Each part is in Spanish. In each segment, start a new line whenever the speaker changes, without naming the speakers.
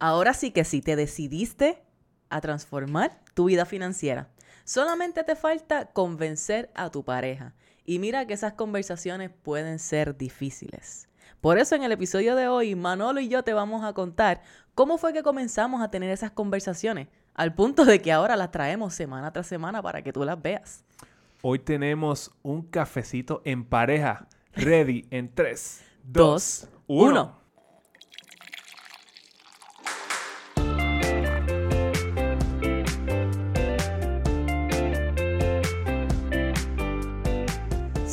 Ahora sí que sí, te decidiste a transformar tu vida financiera. Solamente te falta convencer a tu pareja. Y mira que esas conversaciones pueden ser difíciles. Por eso en el episodio de hoy, Manolo y yo te vamos a contar cómo fue que comenzamos a tener esas conversaciones, al punto de que ahora las traemos semana tras semana para que tú las veas.
Hoy tenemos un cafecito en pareja, ready en 3, 2, 1.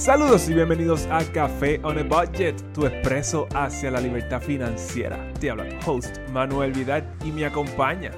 Saludos y bienvenidos a Café on a Budget, tu expreso hacia la libertad financiera. Te habla tu host Manuel Vidal y me acompaña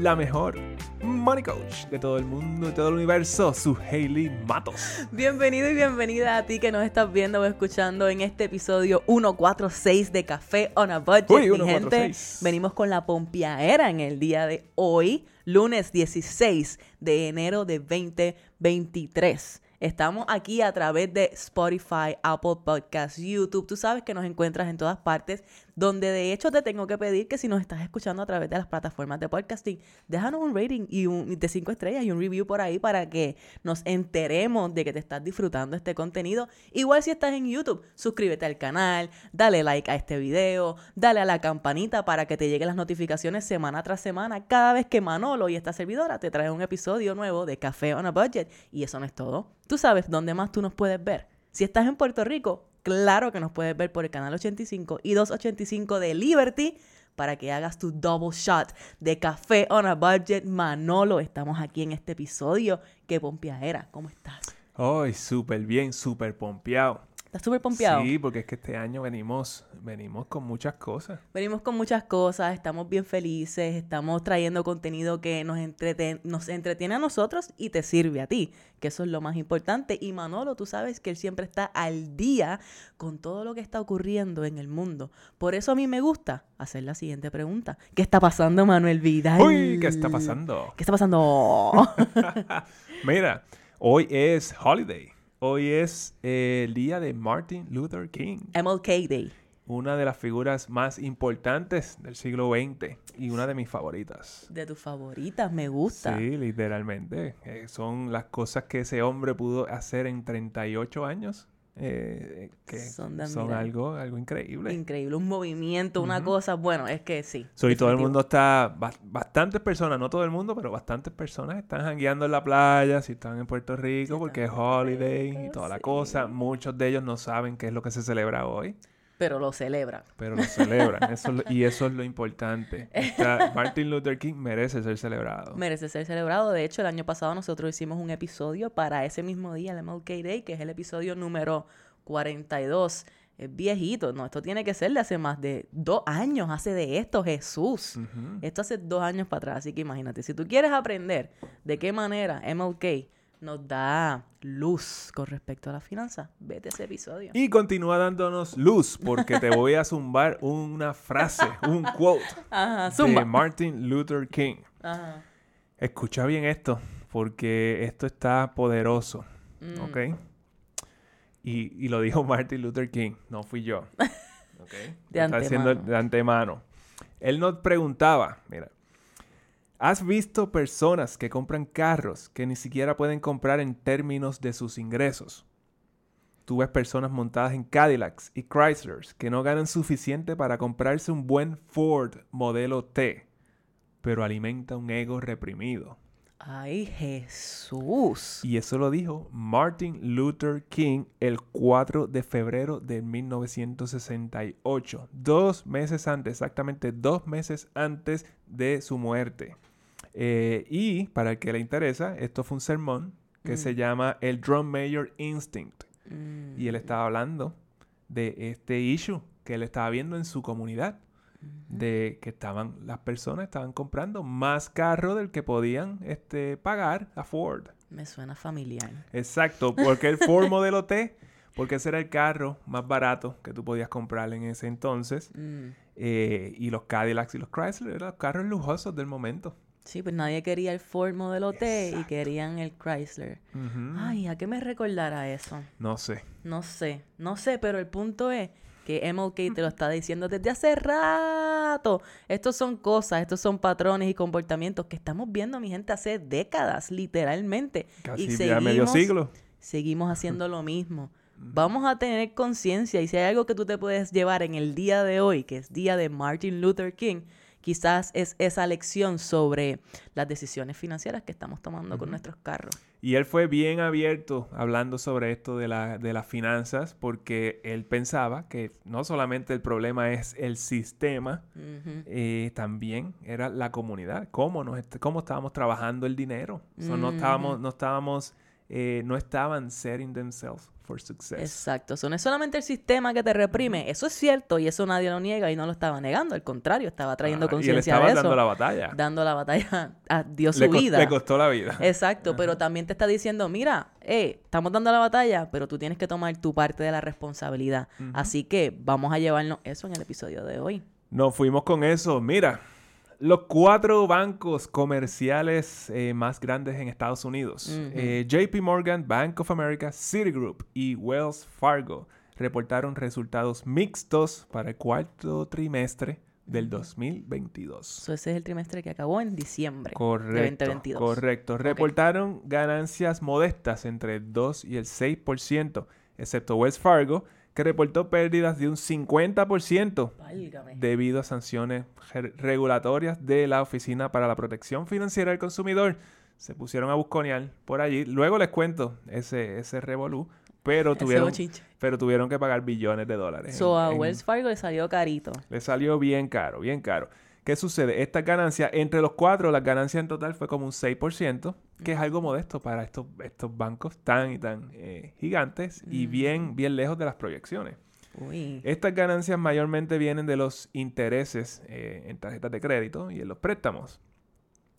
la mejor money coach de todo el mundo y todo el universo, su Hailey Matos.
Bienvenido y bienvenida a ti que nos estás viendo o escuchando en este episodio 146 de Café on a Budget.
Uy,
Mi gente,
146.
venimos con la pompiaera en el día de hoy, lunes 16 de enero de 2023. Estamos aquí a través de Spotify, Apple Podcasts, YouTube. Tú sabes que nos encuentras en todas partes, donde de hecho te tengo que pedir que si nos estás escuchando a través de las plataformas de podcasting, déjanos un rating y un, de cinco estrellas y un review por ahí para que nos enteremos de que te estás disfrutando este contenido. Igual si estás en YouTube, suscríbete al canal, dale like a este video, dale a la campanita para que te lleguen las notificaciones semana tras semana cada vez que Manolo y esta servidora te traen un episodio nuevo de Café on a Budget. Y eso no es todo. Tú sabes dónde más tú nos puedes ver. Si estás en Puerto Rico, claro que nos puedes ver por el canal 85 y 285 de Liberty para que hagas tu double shot de café on a budget. Manolo, estamos aquí en este episodio. Qué pompiadera, ¿cómo estás?
Hoy súper bien, súper pompeado.
¿Estás súper pompeado?
Sí, porque es que este año venimos, venimos con muchas cosas.
Venimos con muchas cosas, estamos bien felices, estamos trayendo contenido que nos, entreten- nos entretiene a nosotros y te sirve a ti, que eso es lo más importante. Y Manolo, tú sabes que él siempre está al día con todo lo que está ocurriendo en el mundo. Por eso a mí me gusta hacer la siguiente pregunta. ¿Qué está pasando, Manuel Vidal?
Uy, ¿qué está pasando?
¿Qué está pasando?
Mira, hoy es holiday. Hoy es eh, el día de Martin Luther King,
MLK Day.
una de las figuras más importantes del siglo XX y una de mis favoritas.
De tus favoritas, me gusta.
Sí, literalmente. Eh, son las cosas que ese hombre pudo hacer en 38 años, eh, que
Son
algo, algo increíble.
Increíble, un movimiento, una cosa. Bueno, es que sí.
So, y todo el mundo está, ba- bastantes personas, no todo el mundo, pero bastantes personas están jangueando en la playa, si están en Puerto Rico, porque es holiday y toda la cosa. Muchos de ellos no saben qué es lo que se celebra hoy,
Pero lo celebran.
pero lo celebran. Eso es lo- y eso es lo importante. Está- Martin Luther King merece ser celebrado.
merece ser celebrado. De hecho, el año pasado nosotros hicimos un episodio para ese mismo día, el MLK Day, que es el episodio número 42. Es viejito, no, esto tiene que ser de hace más de dos años, hace de esto Jesús. Esto hace dos años para atrás, así que imagínate, si tú quieres aprender de qué manera MLK nos da luz con respecto a las finanzas, vete ese episodio.
Y continúa dándonos luz, porque te voy a zumbar una frase, un quote
Ajá,
de Martin Luther King.
Ajá.
Escucha bien esto, porque esto está poderoso,
Mm.
¿ok? Y, y lo dijo Martin Luther King, no fui yo. ¿ok?
De
Lo está
antemano.
de antemano. Él nos preguntaba, mira, ¿has visto personas que compran carros que ni siquiera pueden comprar en términos de sus ingresos? Tú ves personas montadas en Cadillacs y Chryslers que no ganan suficiente para comprarse un buen Ford modelo T, pero alimenta un ego reprimido.
Ay, Jesús.
Y eso lo dijo Martin Luther King el 4 de febrero de 1968. Dos meses antes, exactamente dos meses antes de su muerte. Eh, y para el que le interesa, esto fue un sermón que
Mm.
se llama el Drum Major Instinct.
Mm.
Y él estaba hablando de este issue que él estaba viendo en su comunidad. De que estaban, las personas estaban comprando más carro del que podían este, pagar a Ford.
Me suena familiar.
Exacto, porque el Ford Modelo T, porque ese era el carro más barato que tú podías comprar en ese entonces.
Mm.
eh, y los Cadillacs y los Chrysler eran los carros lujosos del momento.
Sí, pues nadie quería el Ford Modelo T y querían el Chrysler. Ay, ¿a qué me recordará eso?
No sé.
No sé, no sé, pero el punto es que MLK te lo está diciendo desde hace rato. Estos son cosas, estos son patrones y comportamientos que estamos viendo, mi gente, hace décadas, literalmente.
Casi
y
ya
seguimos,
medio siglo.
seguimos haciendo lo mismo. Vamos a tener conciencia y si hay algo que tú te puedes llevar en el día de hoy, que es día de Martin Luther King, quizás es esa lección sobre las decisiones financieras que estamos tomando con nuestros carros.
Y él fue bien abierto hablando sobre esto de, la, de las finanzas porque él pensaba que no solamente el problema es el sistema, eh, también era la comunidad, cómo, nos, cómo estábamos trabajando el dinero. So, no estábamos, no estábamos, eh, no estaban setting themselves for success.
Exacto, eso no es solamente el sistema que te reprime, eso es cierto y eso nadie lo niega y no lo estaba negando, al contrario, estaba trayendo
Ah,
conciencia de eso,
dando la batalla.
dando la batalla, a dio su
le,
vida.
le costó la vida.
Exacto, pero también te está diciendo, mira, eh, estamos dando la batalla, pero tú tienes que tomar tu parte de la responsabilidad. Así que vamos a llevarnos eso en el episodio de hoy.
Nos fuimos con eso. Mira, los cuatro bancos comerciales eh, más grandes en Estados Unidos,
Ujú.
eh, JP Morgan, Bank of America, Citigroup y Wells Fargo, reportaron resultados mixtos para el cuarto trimestre del 2022.
So, ese es el trimestre que acabó en diciembre de
Correcto,
2022.
correcto. Reportaron ganancias modestas entre el 2 y el 6%, excepto Wells Fargo, que reportó pérdidas de un 50%
Válgame.
debido a sanciones re- regulatorias de la Oficina para la Protección Financiera del Consumidor. Se pusieron a busconear por allí. Luego les cuento ese, ese revolú, pero tuvieron, pero tuvieron que pagar billones de dólares. en-
So, a Wells Fargo le salió carito.
le salió bien caro, bien caro. ¿Qué sucede? Estas ganancias, entre los cuatro, las ganancias en total fue como un 6%, que es algo modesto para estos, estos bancos tan y tan eh, gigantes y bien, bien lejos de las proyecciones.
Uy.
Estas ganancias mayormente vienen de los intereses eh, en tarjetas de crédito y en los préstamos.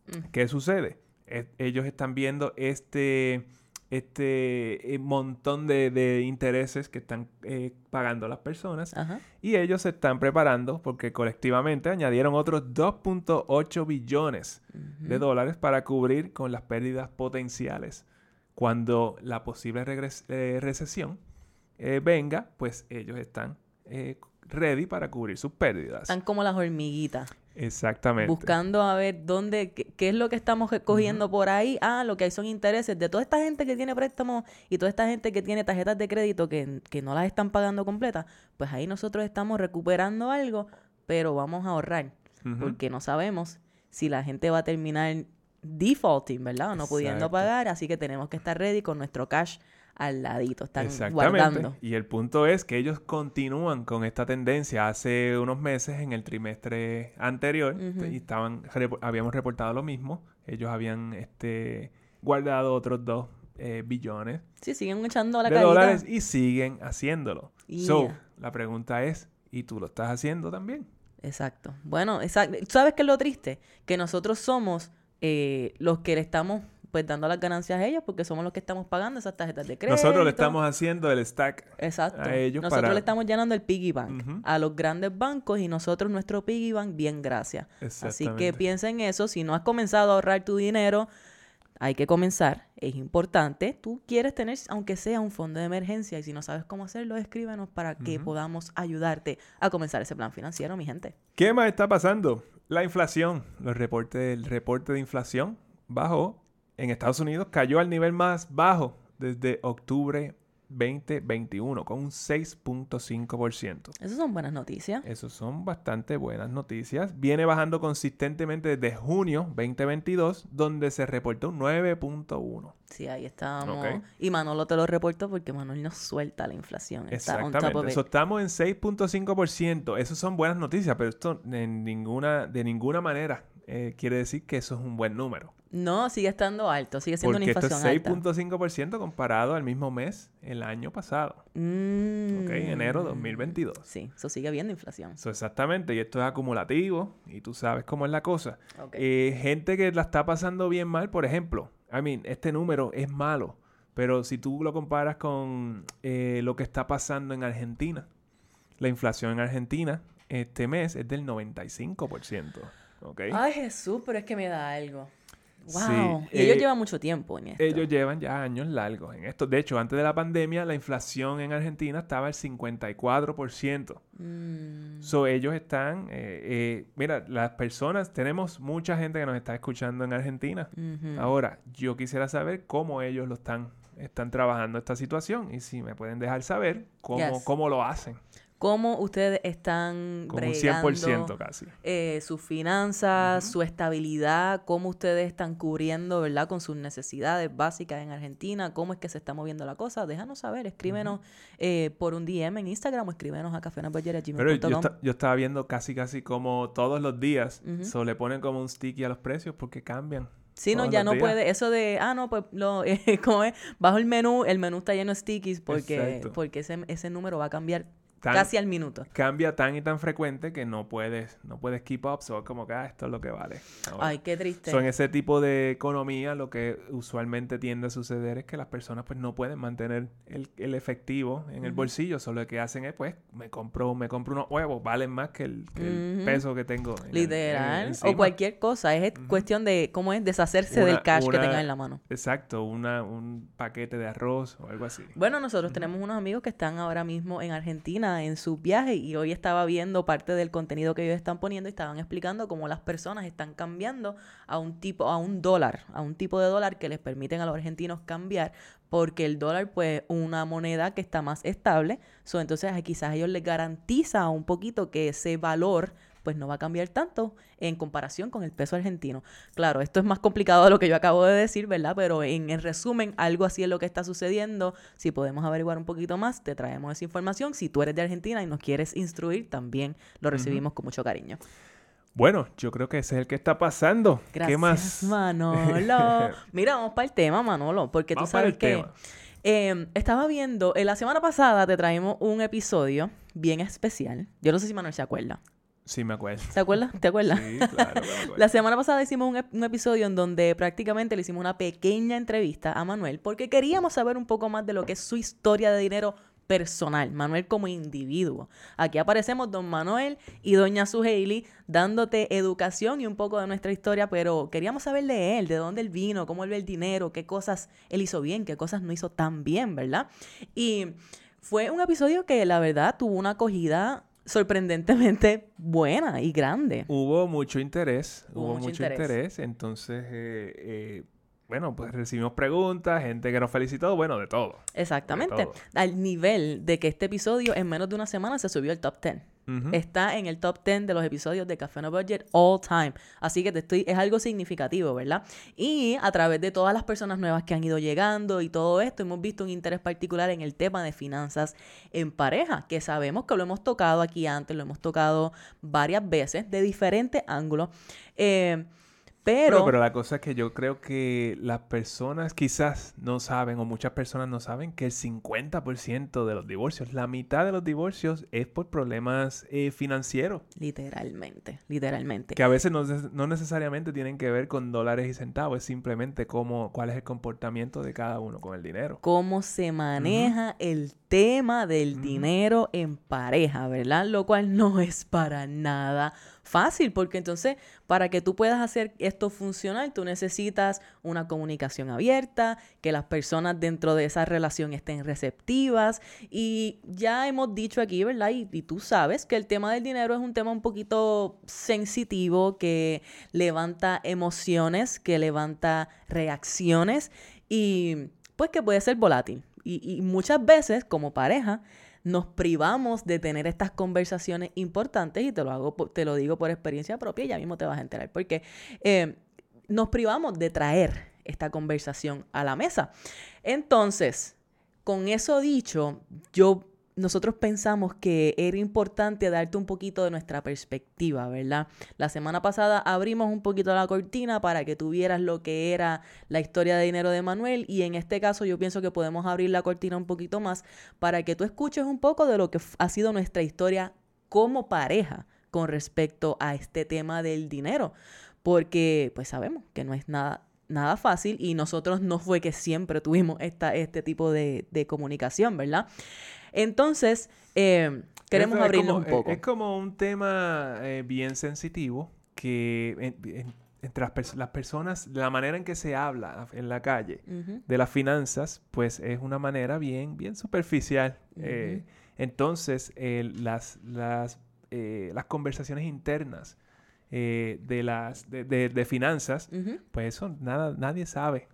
Mm.
¿Qué sucede? E- ellos están viendo este, este eh, montón de, de intereses que están eh, pagando las personas
Ajá.
y ellos se están preparando porque colectivamente añadieron otros 2.8 billones de dólares para cubrir con las pérdidas potenciales. Cuando la posible eh, recesión eh, venga, pues ellos están ready para cubrir sus pérdidas.
Están como las hormiguitas.
Exactamente.
buscando a ver dónde, qué, qué es lo que estamos cogiendo por ahí. Ah, lo que hay son intereses de toda esta gente que tiene préstamos y toda esta gente que tiene tarjetas de crédito que, que no las están pagando completas. Pues ahí nosotros estamos recuperando algo, pero vamos a ahorrar. Porque no sabemos si la gente va a terminar defaulting, ¿verdad? O no pudiendo pagar. Así que tenemos que estar ready con nuestro cash al ladito. Están
Exactamente.
guardando.
Y el punto es que ellos continúan con esta tendencia. Hace unos meses, en el trimestre anterior, y estaban, habíamos reportado lo mismo. Ellos habían este, guardado otros dos eh, billones
Sí, siguen echando la
de
carita.
dólares y siguen haciéndolo. So,
Yeah.
la pregunta es, ¿y tú lo estás haciendo también?
Exacto. Bueno, exacto. ¿Sabes qué es lo triste? Que nosotros somos eh, los que le estamos pues dando las ganancias a ellos porque somos los que estamos pagando esas tarjetas de crédito.
Nosotros le estamos haciendo el stack.
Exacto.
a ellos
nosotros
para-
le estamos llenando el piggy bank a los grandes bancos y nosotros nuestro piggy bank bien gracias. Así que piensa en eso. Si no has comenzado a ahorrar tu dinero, hay que comenzar. Es importante. Tú quieres tener, aunque sea un fondo de emergencia, y si no sabes cómo hacerlo, escríbenos para que podamos ayudarte a comenzar ese plan financiero, mi gente.
¿Qué más está pasando? La inflación. Los reportes, el reporte de inflación bajó en Estados Unidos, cayó al nivel más bajo desde octubre 2021, con un 6.5%.
Esas son buenas noticias.
Esas son bastante buenas noticias. Viene bajando consistentemente desde junio 2022, donde se reportó un 9.1.
Sí, ahí estábamos.
Ok.
Y Manolo te lo reportó porque Manuel nos suelta la inflación.
Exactamente.
it.
So, estamos en 6.5%. Esas son buenas noticias, pero esto en ninguna, de ninguna manera eh, quiere decir que eso es un buen número.
No, sigue estando alto. Sigue siendo
Porque
una
esto es
inflación alta.
6.5% comparado al mismo mes el año pasado.
Mm.
¿Ok? Enero 2022.
Sí, eso sigue habiendo inflación.
Eso exactamente. Y esto es acumulativo. Y tú sabes cómo es la cosa.
Ok.
Eh, gente que la está pasando bien mal, por ejemplo. I mean, este número es malo. Pero si tú lo comparas con eh, lo que está pasando en Argentina. La inflación en Argentina este mes es del 95%. ¿Ok?
Ay, Jesús, pero es que me da algo. Wow. y ellos llevan mucho tiempo en esto.
Ellos llevan ya años largos en esto. De hecho, antes de la pandemia, la inflación en Argentina estaba al 54%. Mm. So, ellos están... Eh, eh, mira, las personas... Tenemos mucha gente que nos está escuchando en Argentina. Ahora, yo quisiera saber cómo ellos lo están, están trabajando esta situación y si me pueden dejar saber cómo, cómo lo hacen
cómo ustedes están
Como bregando, un 100% casi.
Eh, sus finanzas, su estabilidad, cómo ustedes están cubriendo, ¿verdad? Con sus necesidades básicas en Argentina, cómo es que se está moviendo la cosa. Déjanos saber, escríbenos eh, por un DM en Instagram o escríbenos a cafenaboyer.gmail.com. Pero
yo, yo, estaba viendo casi casi como todos los días, se le ponen como un sticky a los precios porque cambian.
Sí, no, ya no puede. Eso de, ah, no, pues, lo, eh, como es, bajo el menú, el menú está lleno de stickies porque, porque ese, ese número va a cambiar Casi al minuto.
Cambia tan y tan frecuente que no puedes, no puedes keep up, so como que ah, esto es lo que vale.
Ay, qué triste.
Son ese tipo de economía lo que usualmente tiende a suceder es que las personas pues no pueden mantener el, efectivo en el bolsillo, solo lo que hacen es pues me compro, me compro unos huevos, valen más que el, peso que tengo.
Literal. o cualquier cosa, es cuestión de cómo es deshacerse del cash que tengan en la mano.
Exacto, una, un paquete de arroz o algo así.
Bueno, nosotros tenemos unos amigos que están ahora mismo en Argentina en su viaje y hoy estaba viendo parte del contenido que ellos están poniendo y estaban explicando cómo las personas están cambiando a un tipo, a un dólar, a un tipo de dólar que les permiten a los argentinos cambiar porque el dólar pues una moneda que está más estable, so, entonces quizás ellos les garantiza un poquito que ese valor pues no va a cambiar tanto en comparación con el peso argentino. Claro, esto es más complicado de lo que yo acabo de decir, ¿verdad? Pero en, resumen, algo así es lo que está sucediendo. Si podemos averiguar un poquito más, te traemos esa información. Si tú eres de Argentina y nos quieres instruir, también lo recibimos con mucho cariño.
Bueno, yo creo que ese es el que está pasando.
Gracias,
¿Qué más?
Manolo. Mira, vamos para el tema, Manolo, porque tú sabes que em, estaba viendo, en la semana pasada te traímos un episodio bien especial. Yo no sé si Manuel se acuerda.
Sí, me acuerdo.
¿Te acuerdas? ¿Te acuerdas? Sí, claro, La semana pasada hicimos un, episodio en donde prácticamente le hicimos una pequeña entrevista a Manuel porque queríamos saber un poco más de lo que es su historia de dinero personal, Manuel como individuo. Aquí aparecemos don Manuel y doña Suheili dándote educación y un poco de nuestra historia, pero queríamos saber de él, de dónde él vino, cómo él ve el dinero, qué cosas él hizo bien, qué cosas no hizo tan bien, ¿verdad? Y fue un episodio que la verdad tuvo una acogida sorprendentemente buena y grande.
Hubo mucho interés, hubo, mucho, interés. entonces, eh, eh, bueno, pues recibimos preguntas, gente que nos felicitó, bueno, de todo.
Exactamente, al nivel de que este episodio en menos de una semana se subió al top 10. Está en el top 10 de los episodios de Café No Budget all time. Así que te estoy, es algo significativo, ¿verdad? Y a través de todas las personas nuevas que han ido llegando y todo esto, hemos visto un interés particular en el tema de finanzas en pareja, que sabemos que lo hemos tocado aquí antes, lo hemos tocado varias veces de diferentes ángulos. Eh, pero,
pero, la cosa es que yo creo que las personas quizás no saben, o muchas personas no saben, que el 50% de los divorcios, la mitad de los divorcios es por problemas eh, financieros.
Literalmente, literalmente.
Que a veces no, no, necesariamente tienen que ver con dólares y centavos, es simplemente cómo, cuál es el comportamiento de cada uno con el dinero.
Cómo se maneja el tema del dinero en pareja, ¿verdad? Lo cual no es para nada fácil, porque entonces para que tú puedas hacer esto funcionar, tú necesitas una comunicación abierta, que las personas dentro de esa relación estén receptivas y ya hemos dicho aquí, ¿verdad? Y, y tú sabes que el tema del dinero es un tema un poquito sensitivo, que levanta emociones, que levanta reacciones y pues que puede ser volátil. Y muchas veces como pareja, nos privamos de tener estas conversaciones importantes y te lo hago, te lo digo por experiencia propia y ya mismo te vas a enterar porque eh, nos privamos de traer esta conversación a la mesa. Entonces, con eso dicho, yo nosotros pensamos que era importante darte un poquito de nuestra perspectiva, ¿verdad? La semana pasada abrimos un poquito la cortina para que tuvieras lo que era la historia de dinero de Manuel y en este caso yo pienso que podemos abrir la cortina un poquito más para que tú escuches un poco de lo que ha sido nuestra historia como pareja con respecto a este tema del dinero, porque pues sabemos que no es nada nada fácil y nosotros no fue que siempre tuvimos esta, este tipo de, de comunicación, ¿verdad? Entonces, eh, queremos abrirnos un poco.
Es como un tema eh, bien sensitivo que entre las, pers- las personas, la manera en que se habla en la calle de las finanzas, pues es una manera bien, bien superficial. Eh, entonces, eh, las, las, eh, las conversaciones internas de las de, de- de finanzas, pues eso nada, nadie sabe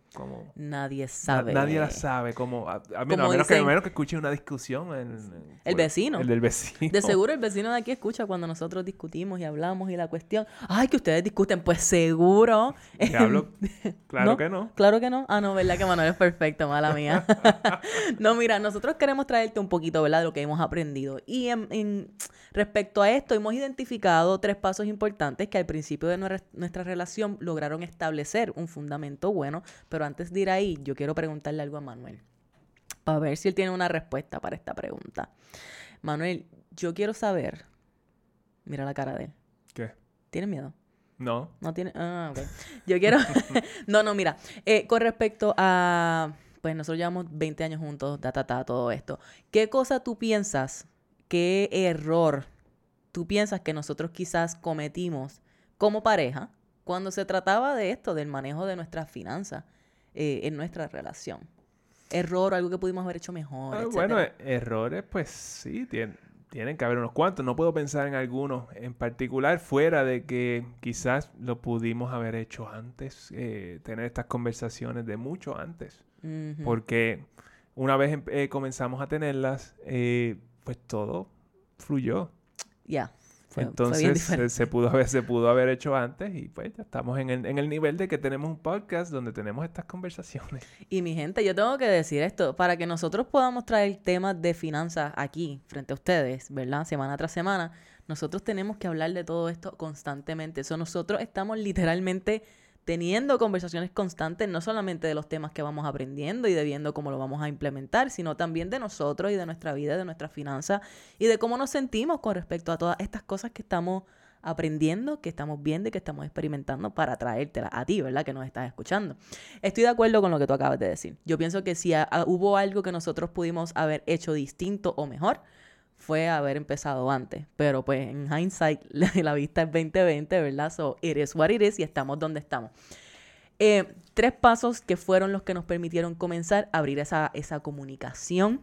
Nadie
na-
sabe.
nadie las sabe como a, a menos,
Como
a menos que, a menos que escuche una discusión en, en-
El vecino.
el del vecino
De seguro el vecino de aquí escucha cuando nosotros discutimos y hablamos y la cuestión. Ay, que ustedes discuten. Pues seguro.
Diablo, claro
¿No?
que no
Claro que no. Ah, no, ¿verdad? Que Manuel es perfecto, mala mía. no, mira, nosotros queremos traerte un poquito, ¿verdad? De lo que hemos aprendido. Y en, en- respecto a esto, hemos identificado tres pasos importantes que al principio de nuestra relación lograron establecer un fundamento bueno. Pero antes de ir ahí, yo quiero preguntarle algo a Manuel. Para ver si él tiene una respuesta para esta pregunta. Manuel, yo quiero saber. Mira la cara de él.
¿Qué?
¿Tienes miedo?
no
No tiene. Ah, ok. Yo quiero. no, no, mira. eh, con respecto a. Pues nosotros llevamos 20 años juntos, ta, ta, ta, todo esto. ¿Qué cosa tú piensas? ¿Qué error tú piensas que nosotros quizás cometimos como pareja cuando se trataba de esto, del manejo de nuestras finanzas eh, en nuestra relación? Error, algo que pudimos haber hecho mejor.
Ah, bueno, eh, errores, pues sí, tien- tienen que haber unos cuantos. No puedo pensar en algunos en particular, fuera de que quizás lo pudimos haber hecho antes, eh, tener estas conversaciones de mucho antes. Porque una vez em- eh, comenzamos a tenerlas, eh, pues todo fluyó.
Ya. Fue
Entonces se pudo haber, se pudo haber hecho antes y pues ya estamos en el, en el nivel de que tenemos un podcast donde tenemos estas conversaciones.
Y mi gente, yo tengo que decir esto, para que nosotros podamos traer temas de finanzas aquí, frente a ustedes, ¿verdad? Semana tras semana, nosotros tenemos que hablar de todo esto constantemente. Eso nosotros estamos literalmente teniendo conversaciones constantes, no solamente de los temas que vamos aprendiendo y de viendo cómo lo vamos a implementar, sino también de nosotros y de nuestra vida, de nuestras finanzas y de cómo nos sentimos con respecto a todas estas cosas que estamos aprendiendo, que estamos viendo y que estamos experimentando para traértelas a ti, ¿verdad? Que nos estás escuchando. Estoy de acuerdo con lo que tú acabas de decir. Yo pienso que si hubo algo que nosotros pudimos haber hecho distinto o mejor, fue haber empezado antes. Pero pues en hindsight, la, la vista es 2020, ¿verdad? So, it is what it is y estamos donde estamos. Eh, tres pasos que fueron los que nos permitieron comenzar a abrir esa, esa comunicación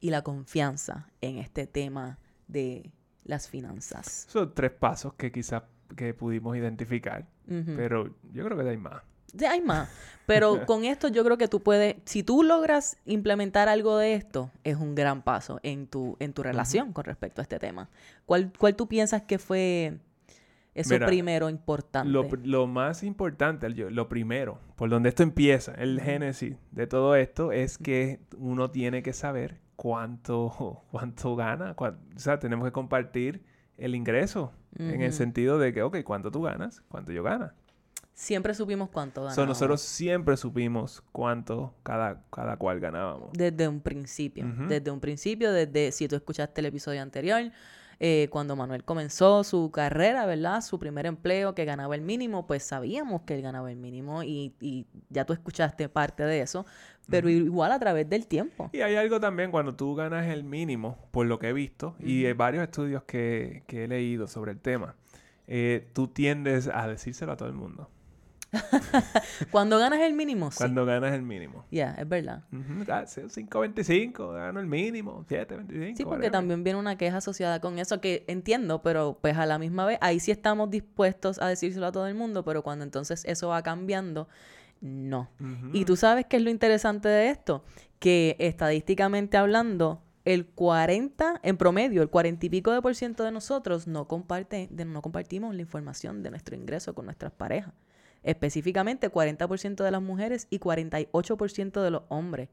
y la confianza en este tema de las finanzas.
Son tres pasos que quizás que pudimos identificar, pero yo creo que hay más.
Sí, hay más. Pero con esto yo creo que tú puedes, si tú logras implementar algo de esto, es un gran paso en tu, en tu relación con respecto a este tema. ¿Cuál, cuál tú piensas que fue eso
Mira,
primero importante?
Lo, más importante, lo primero, por donde esto empieza, el génesis de todo esto, es que uno tiene que saber cuánto, cuánto gana. o sea, tenemos que compartir el ingreso. En el sentido de que, ok, ¿cuánto tú ganas? ¿Cuánto yo gano?
Siempre supimos cuánto
So,
ganábamos.
nosotros siempre supimos cuánto cada, cada cual ganábamos.
Desde un principio. Desde un principio, desde si tú escuchaste el episodio anterior, eh, cuando Manuel comenzó su carrera, ¿verdad? Su primer empleo que ganaba el mínimo, pues sabíamos que él ganaba el mínimo y, y ya tú escuchaste parte de eso, pero igual a través del tiempo.
Y hay algo también cuando tú ganas el mínimo, por lo que he visto, y hay varios estudios que, que he leído sobre el tema, eh, tú tiendes a decírselo a todo el mundo.
Cuando ganas el mínimo, sí.
Cuando ganas el mínimo.
Ya, es verdad.
Ah, sí, 5.25, gano el mínimo, 7.25.
Sí, porque también viene una queja asociada con eso que entiendo, pero pues a la misma vez ahí sí estamos dispuestos a decírselo a todo el mundo, pero cuando entonces eso va cambiando, no. Y tú sabes qué es lo interesante de esto, que estadísticamente hablando, el 40, en promedio, el 40 y pico de por ciento de nosotros no, comparte, de- no compartimos la información de nuestro ingreso con nuestras parejas. Específicamente, 40% de las mujeres y 48% de los hombres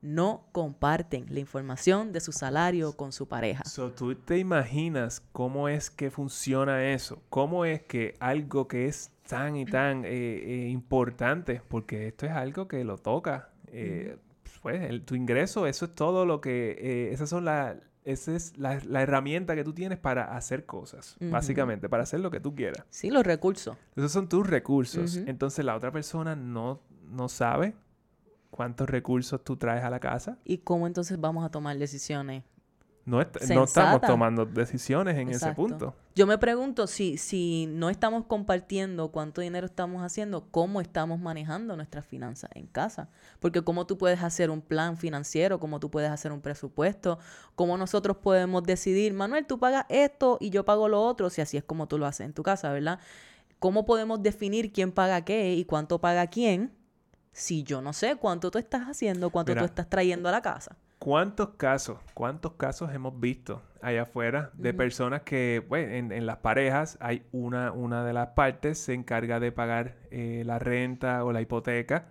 no comparten la información de su salario con su pareja.
So, tú te imaginas cómo es que funciona eso, cómo es que algo que es tan y tan eh, eh, importante, porque esto es algo que lo toca, eh, pues el- tu ingreso, eso es todo lo que, eh, esas son la, esa es la, la herramienta que tú tienes para hacer cosas, básicamente, para hacer lo que tú quieras.
Sí, los recursos.
Esos son tus recursos. Entonces la otra persona no, no sabe cuántos recursos tú traes a la casa.
¿Y cómo entonces vamos a tomar decisiones
no, est- no
Sensata.
estamos tomando decisiones en ese punto.
Yo me pregunto si, si no estamos compartiendo cuánto dinero estamos haciendo, cómo estamos manejando nuestras finanzas en casa. Porque cómo tú puedes hacer un plan financiero, cómo tú puedes hacer un presupuesto, cómo nosotros podemos decidir, Manuel, tú pagas esto y yo pago lo otro, si así es como tú lo haces en tu casa, ¿verdad? ¿Cómo podemos definir quién paga qué y cuánto paga quién si yo no sé cuánto tú estás haciendo, cuánto
Mira.
tú estás trayendo a la casa?
¿Cuántos casos, cuántos casos hemos visto allá afuera de personas que, bueno, en, en las parejas hay una, una de las partes se encarga de pagar eh, la renta o la hipoteca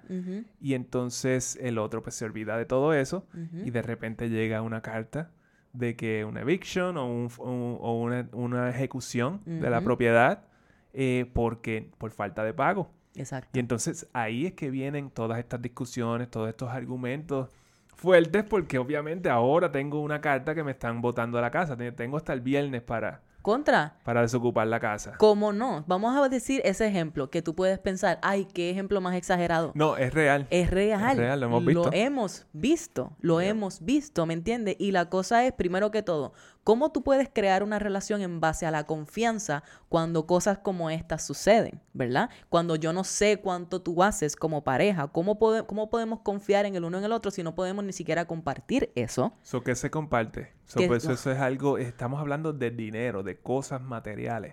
y entonces el otro pues se olvida de todo eso y de repente llega una carta de que una eviction o, un- un- o una, una ejecución de la propiedad eh, porque por falta de pago.
Exacto.
Y entonces ahí es que vienen todas estas discusiones, todos estos argumentos fuertes, porque obviamente ahora tengo una carta que me están botando a la casa. Te- Tengo hasta el viernes para,
Contra,
para desocupar la casa.
¿Cómo no? Vamos a decir ese ejemplo que tú puedes pensar, ay, qué ejemplo más exagerado.
No, es real.
Es real.
Es real, lo hemos visto.
hemos visto, lo
Yeah.
hemos visto, ¿me entiendes? Y la cosa es, primero que todo, ¿cómo tú puedes crear una relación en base a la confianza cuando cosas como estas suceden, ¿verdad? Cuando yo no sé cuánto tú haces como pareja, ¿cómo, pode- cómo podemos confiar en el uno en el otro si no podemos ni siquiera compartir eso?
So, ¿Qué se comparte? So,
Que-
pues, eso es algo, estamos hablando de dinero, de cosas materiales.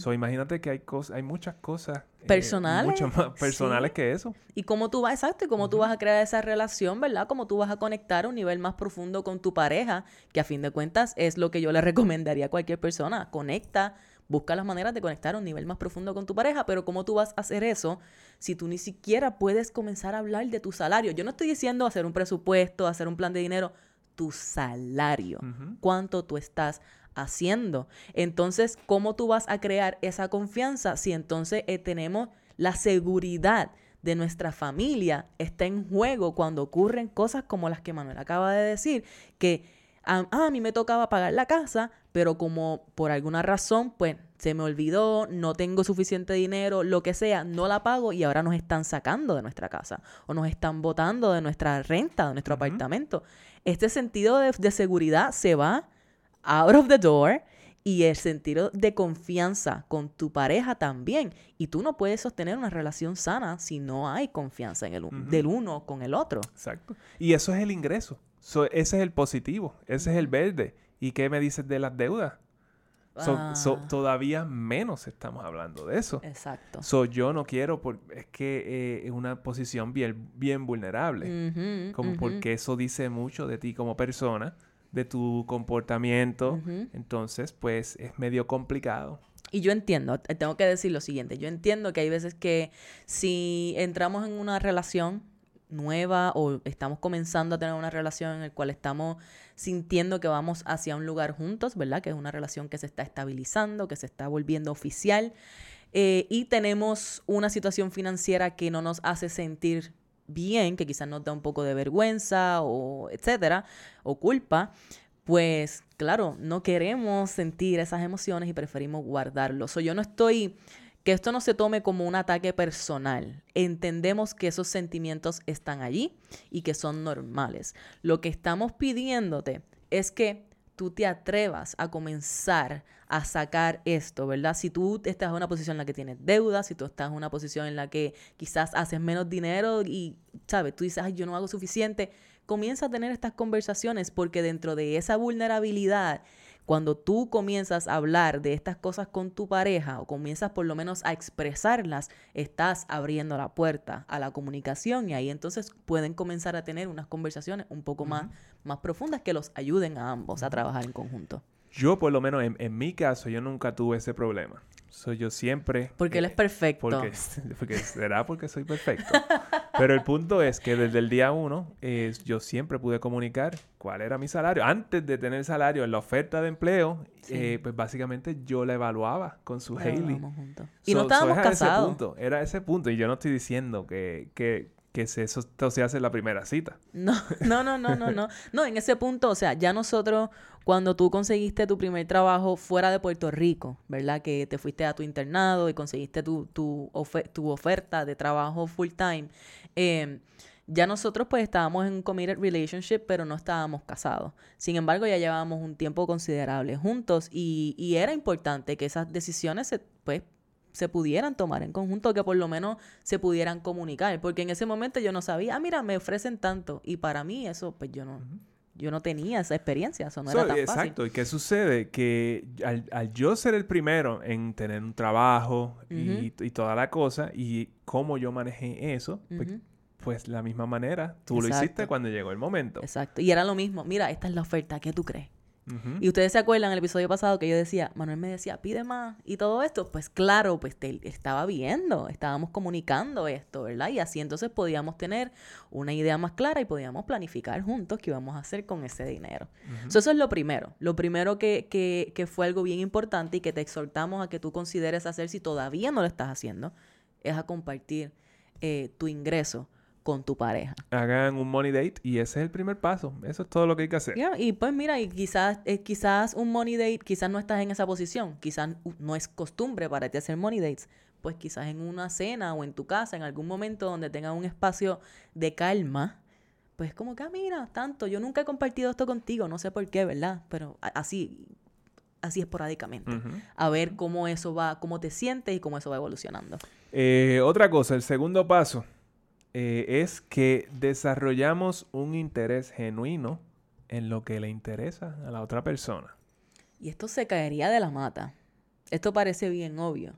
So, imagínate que hay cosas, hay muchas cosas
Personales,
mucho más personales
sí.
que eso.
Y cómo tú vas, exacto, y cómo tú vas a crear esa relación, ¿verdad? Cómo tú vas a conectar a un nivel más profundo con tu pareja, que a fin de cuentas es lo que yo le recomendaría a cualquier persona. Conecta, busca las maneras de conectar a un nivel más profundo con tu pareja, pero ¿cómo tú vas a hacer eso si tú ni siquiera puedes comenzar a hablar de tu salario? Yo no estoy diciendo hacer un presupuesto, hacer un plan de dinero, tu salario. ¿Cuánto tú estás haciendo? Entonces, ¿cómo tú vas a crear esa confianza si entonces eh, tenemos la seguridad de nuestra familia está en juego cuando ocurren cosas como las que Manuel acaba de decir, que a, ah, a mí me tocaba pagar la casa, pero como por alguna razón, pues se me olvidó, no tengo suficiente dinero, lo que sea, no la pago y ahora nos están sacando de nuestra casa o nos están botando de nuestra renta, de nuestro apartamento. Este sentido de, de seguridad se va out of the door y el sentido de confianza con tu pareja también. Y tú no puedes sostener una relación sana si no hay confianza en el, del uno con el otro.
Exacto. Y eso es el ingreso. So, ese es el positivo. Ese es el verde. ¿Y qué me dices de las deudas? So- so,
Ah.
todavía menos estamos hablando de eso.
Exacto.
So, yo no quiero, por, es que eh, es una posición bien, bien vulnerable. Como porque eso dice mucho de ti como persona, de tu comportamiento. Entonces, pues es medio complicado.
Y yo entiendo, te- tengo que decir lo siguiente, yo entiendo que hay veces que si entramos en una relación nueva o estamos comenzando a tener una relación en la cual estamos sintiendo que vamos hacia un lugar juntos, ¿verdad? Que es una relación que se está estabilizando, que se está volviendo oficial eh, y tenemos una situación financiera que no nos hace sentir bien, que quizás nos da un poco de vergüenza o etcétera, o culpa, pues claro, no queremos sentir esas emociones y preferimos guardarlo. So, yo no estoy, que esto no se tome como un ataque personal. Entendemos que esos sentimientos están allí y que son normales. Lo que estamos pidiéndote es que tú te atrevas a comenzar a sacar esto, ¿verdad? Si tú estás en una posición en la que tienes deuda, si tú estás en una posición en la que quizás haces menos dinero y, ¿sabes? Tú dices, ay, yo no hago suficiente, comienza a tener estas conversaciones porque dentro de esa vulnerabilidad, cuando tú comienzas a hablar de estas cosas con tu pareja o comienzas por lo menos a expresarlas, estás abriendo la puerta a la comunicación y ahí entonces pueden comenzar a tener unas conversaciones un poco más, más profundas que los ayuden a ambos a trabajar en conjunto.
Yo, por lo menos en, en mi caso, yo nunca tuve ese problema. Soy yo siempre...
Porque él
eh,
es perfecto.
Porque, porque será porque soy perfecto. Pero el punto es que desde el día uno eh, yo siempre pude comunicar cuál era mi salario. Antes de tener salario en la oferta de empleo,
Sí.
eh, pues básicamente yo la evaluaba con su Hailey.
Trabajamos juntos. Y
So-
no
so
estábamos
era ese punto, era ese punto. Y yo no estoy diciendo que, que, que se, eso se hace en la primera cita.
No, no, no, no, no, no. No, en ese punto, o sea, ya nosotros, cuando tú conseguiste tu primer trabajo fuera de Puerto Rico, ¿verdad? Que te fuiste a tu internado y conseguiste tu, tu, ofe- tu oferta de trabajo full time, eh, Ya nosotros pues estábamos en un committed relationship, pero no estábamos casados. Sin embargo, ya llevábamos un tiempo considerable juntos y, y era importante que esas decisiones se, pues se pudieran tomar en conjunto, que por lo menos se pudieran comunicar, porque en ese momento yo no sabía, ah, mira, me ofrecen tanto, y para mí eso, pues yo no, yo no tenía esa experiencia, eso no era tan
exacto. ¿y qué sucede? Que al, yo ser el primero en tener un trabajo y, toda la cosa, y cómo yo manejé eso, pues, pues, la misma manera, tú lo hiciste cuando llegó el momento.
Exacto, y era lo mismo, mira, esta es la oferta, ¿qué tú crees? Y ustedes se acuerdan el episodio pasado que yo decía, Manuel me decía, pide más y todo esto, pues claro, pues te, estaba viendo, estábamos comunicando esto, ¿verdad? Y así entonces podíamos tener una idea más clara y podíamos planificar juntos qué íbamos a hacer con ese dinero. eso es lo primero, lo primero que, que, que fue algo bien importante y que te exhortamos a que tú consideres hacer si todavía no lo estás haciendo, es a compartir eh, tu ingreso con tu pareja.
Hagan un money date y ese es el primer paso. Eso es todo lo que hay que hacer.
y pues mira, y quizás, eh, quizás un money date, quizás no estás en esa posición, quizás no es costumbre para ti hacer money dates, pues quizás en una cena o en tu casa, en algún momento donde tengas un espacio de calma, pues como que, ah, mira, tanto, yo nunca he compartido esto contigo, no sé por qué, ¿verdad? Pero así, así esporádicamente. A ver cómo eso va, cómo te sientes y cómo eso va evolucionando.
Eh, otra cosa, el segundo paso eh, es que desarrollamos un interés genuino en lo que le interesa a la otra persona.
Y esto se caería de la mata. Esto parece bien obvio,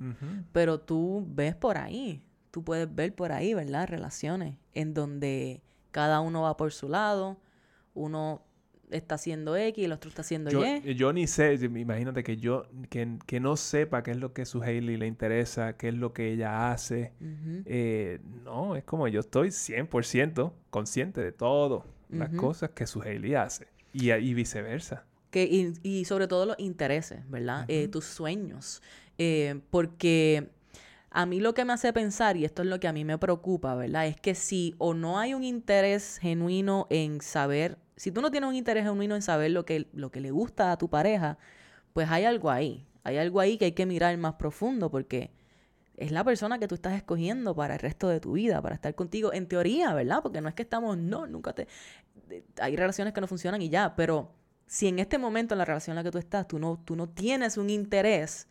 pero tú ves por ahí, tú puedes ver por ahí, ¿verdad? Relaciones en donde cada uno va por su lado, uno está haciendo X y el otro está haciendo
Y. Yo ni sé, imagínate que yo, que, no sepa qué es lo que su Hailey le interesa, qué es lo que ella hace. Eh, no, es como yo estoy 100% consciente de todo las cosas que su Hailey hace. Y, y viceversa.
Que, y, y, sobre todo los intereses, ¿verdad? Eh, tus sueños. Eh, porque a mí lo que me hace pensar, y esto es lo que a mí me preocupa, ¿verdad? Es que si o no hay un interés genuino en saber si tú no tienes un interés genuino en saber lo que, lo que le gusta a tu pareja, pues hay algo ahí. Hay algo ahí que hay que mirar más profundo porque es la persona que tú estás escogiendo para el resto de tu vida, para estar contigo, en teoría, ¿verdad? Porque no es que estamos, no, nunca te... Hay relaciones que no funcionan y ya, pero si en este momento en la relación en la que tú estás, tú no, tú no tienes un interés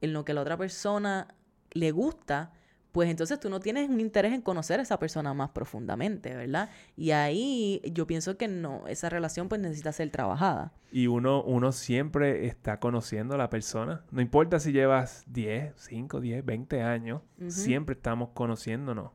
en lo que la otra persona le gusta, pues entonces tú no tienes un interés en conocer a esa persona más profundamente, ¿verdad? Y ahí yo pienso que no, esa relación pues necesita ser trabajada.
Y uno, uno siempre está conociendo a la persona. No importa si llevas 10, 5, 10, 20 años, siempre estamos conociéndonos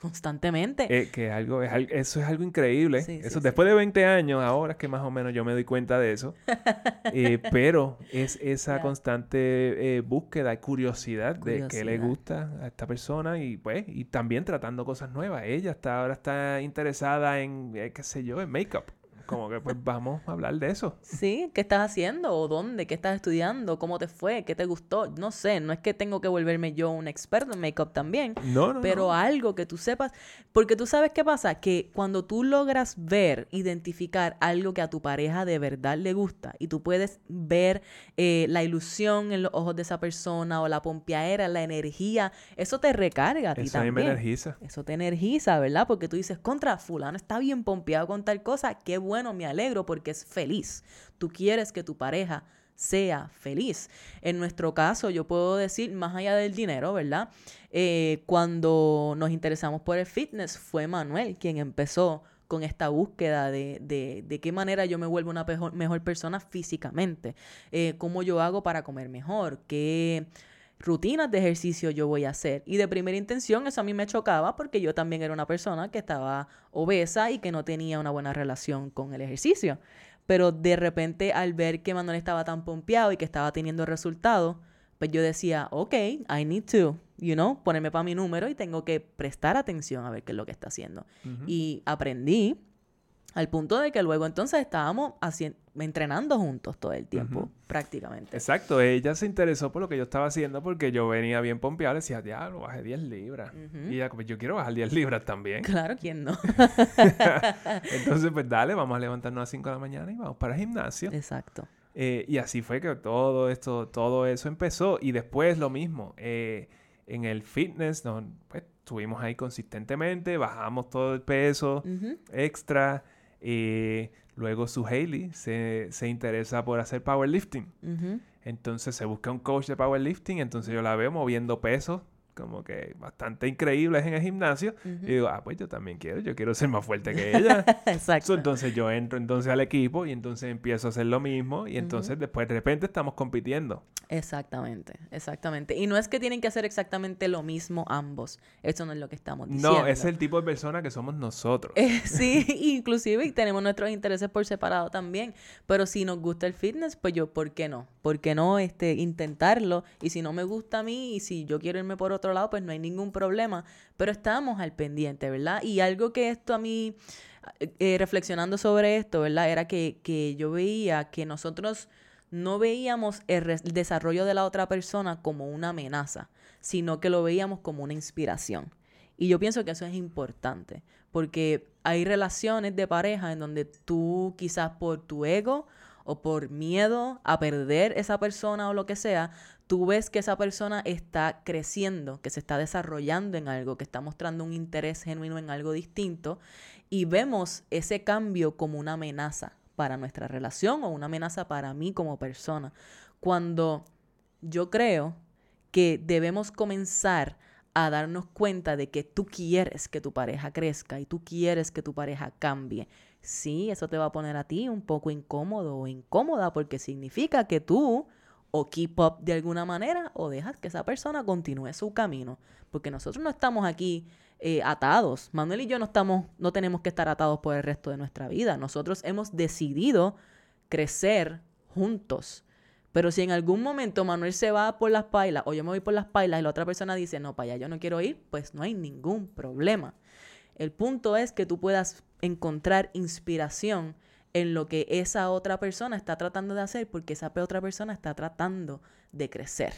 constantemente.
Eh, que algo, es, eso es algo increíble. eso después de 20 años, ahora es que más o menos yo me doy cuenta de eso. Eh, pero es esa constante eh, búsqueda y curiosidad, de qué le gusta a esta persona y pues, y también tratando cosas nuevas. Ella está ahora está interesada en, qué sé yo, en make-up como que pues vamos a hablar de eso.
Sí, ¿qué estás haciendo? ¿O dónde? ¿Qué estás estudiando? ¿Cómo te fue? ¿Qué te gustó? No sé, no es que tengo que volverme yo un experto en make-up también. No, no. Pero algo que tú sepas. Porque tú sabes qué pasa, que cuando tú logras ver, identificar algo que a tu pareja de verdad le gusta y tú puedes ver eh, la ilusión en los ojos de esa persona o la pompeadera, la energía, eso te recarga a ti eso también. Eso me energiza. Eso te energiza, ¿verdad? Porque tú dices, contra fulano está bien pompeado con tal cosa, qué bueno bueno, me alegro porque es feliz. Tú quieres que tu pareja sea feliz. En nuestro caso, yo puedo decir, más allá del dinero, ¿verdad? Eh, cuando nos interesamos por el fitness, fue Manuel quien empezó con esta búsqueda de, de, qué manera yo me vuelvo una mejor, persona físicamente, eh, cómo yo hago para comer mejor, qué rutinas de ejercicio yo voy a hacer. Y de primera intención eso a mí me chocaba porque yo también era una persona que estaba obesa y que no tenía una buena relación con el ejercicio. Pero de repente al ver que Manuel estaba tan pompeado y que estaba teniendo resultados, pues yo decía, ok, I need to, you know, ponerme para mi número y tengo que prestar atención a ver qué es lo que está haciendo. Y aprendí al punto de que luego entonces estábamos haciendo, entrenando juntos todo el tiempo, prácticamente.
Exacto, ella se interesó por lo que yo estaba haciendo porque yo venía bien pompeado y decía, diablo, bajé 10 libras. Y ella, pues yo quiero bajar 10 libras también.
Claro, ¿quién no?
entonces, pues dale, vamos a levantarnos a las 5 de la mañana y vamos para el gimnasio.
Exacto.
Eh, y así fue que todo esto, todo eso empezó. Y después lo mismo. Eh, en el fitness, no, pues estuvimos ahí consistentemente, bajamos todo el peso extra. Eh, luego su Hailey se, se interesa por hacer powerlifting. Entonces se busca un coach de powerlifting, entonces yo la veo moviendo pesos, como que bastante increíbles en el gimnasio. Y digo, ah, pues yo también quiero, yo quiero ser más fuerte que ella.
Exacto.
So, entonces yo entro entonces al equipo y entonces empiezo a hacer lo mismo y entonces después de repente estamos compitiendo.
Exactamente, exactamente. Y no es que tienen que hacer exactamente lo mismo ambos. Eso no es lo que estamos diciendo.
No, es el tipo de persona que somos nosotros.
Eh, sí, inclusive y tenemos nuestros intereses por separado también. Pero si nos gusta el fitness, pues yo, ¿por qué no? ¿Por qué no este, intentarlo? Y si no me gusta a mí y si yo quiero irme por otro lado, pues no hay ningún problema. Pero estamos al pendiente, ¿verdad? Y algo que esto a mí, eh, reflexionando sobre esto, ¿verdad? Era que, que yo veía que nosotros no veíamos el desarrollo de la otra persona como una amenaza, sino que lo veíamos como una inspiración. Y yo pienso que eso es importante, porque hay relaciones de pareja en donde tú quizás por tu ego o por miedo a perder esa persona o lo que sea, tú ves que esa persona está creciendo, que se está desarrollando en algo, que está mostrando un interés genuino en algo distinto y vemos ese cambio como una amenaza para nuestra relación o una amenaza para mí como persona. Cuando yo creo que debemos comenzar a darnos cuenta de que tú quieres que tu pareja crezca y tú quieres que tu pareja cambie. Sí, eso te va a poner a ti un poco incómodo o incómoda porque significa que tú o keep up de alguna manera o dejas que esa persona continúe su camino. Porque nosotros no estamos aquí eh, atados. Manuel y yo no estamos, no tenemos que estar atados por el resto de nuestra vida. Nosotros hemos decidido crecer juntos. Pero si en algún momento Manuel se va por las pailas o yo me voy por las pailas y la otra persona dice, no, para allá yo no quiero ir, pues no hay ningún problema. El punto es que tú puedas encontrar inspiración en lo que esa otra persona está tratando de hacer porque esa otra persona está tratando de crecer.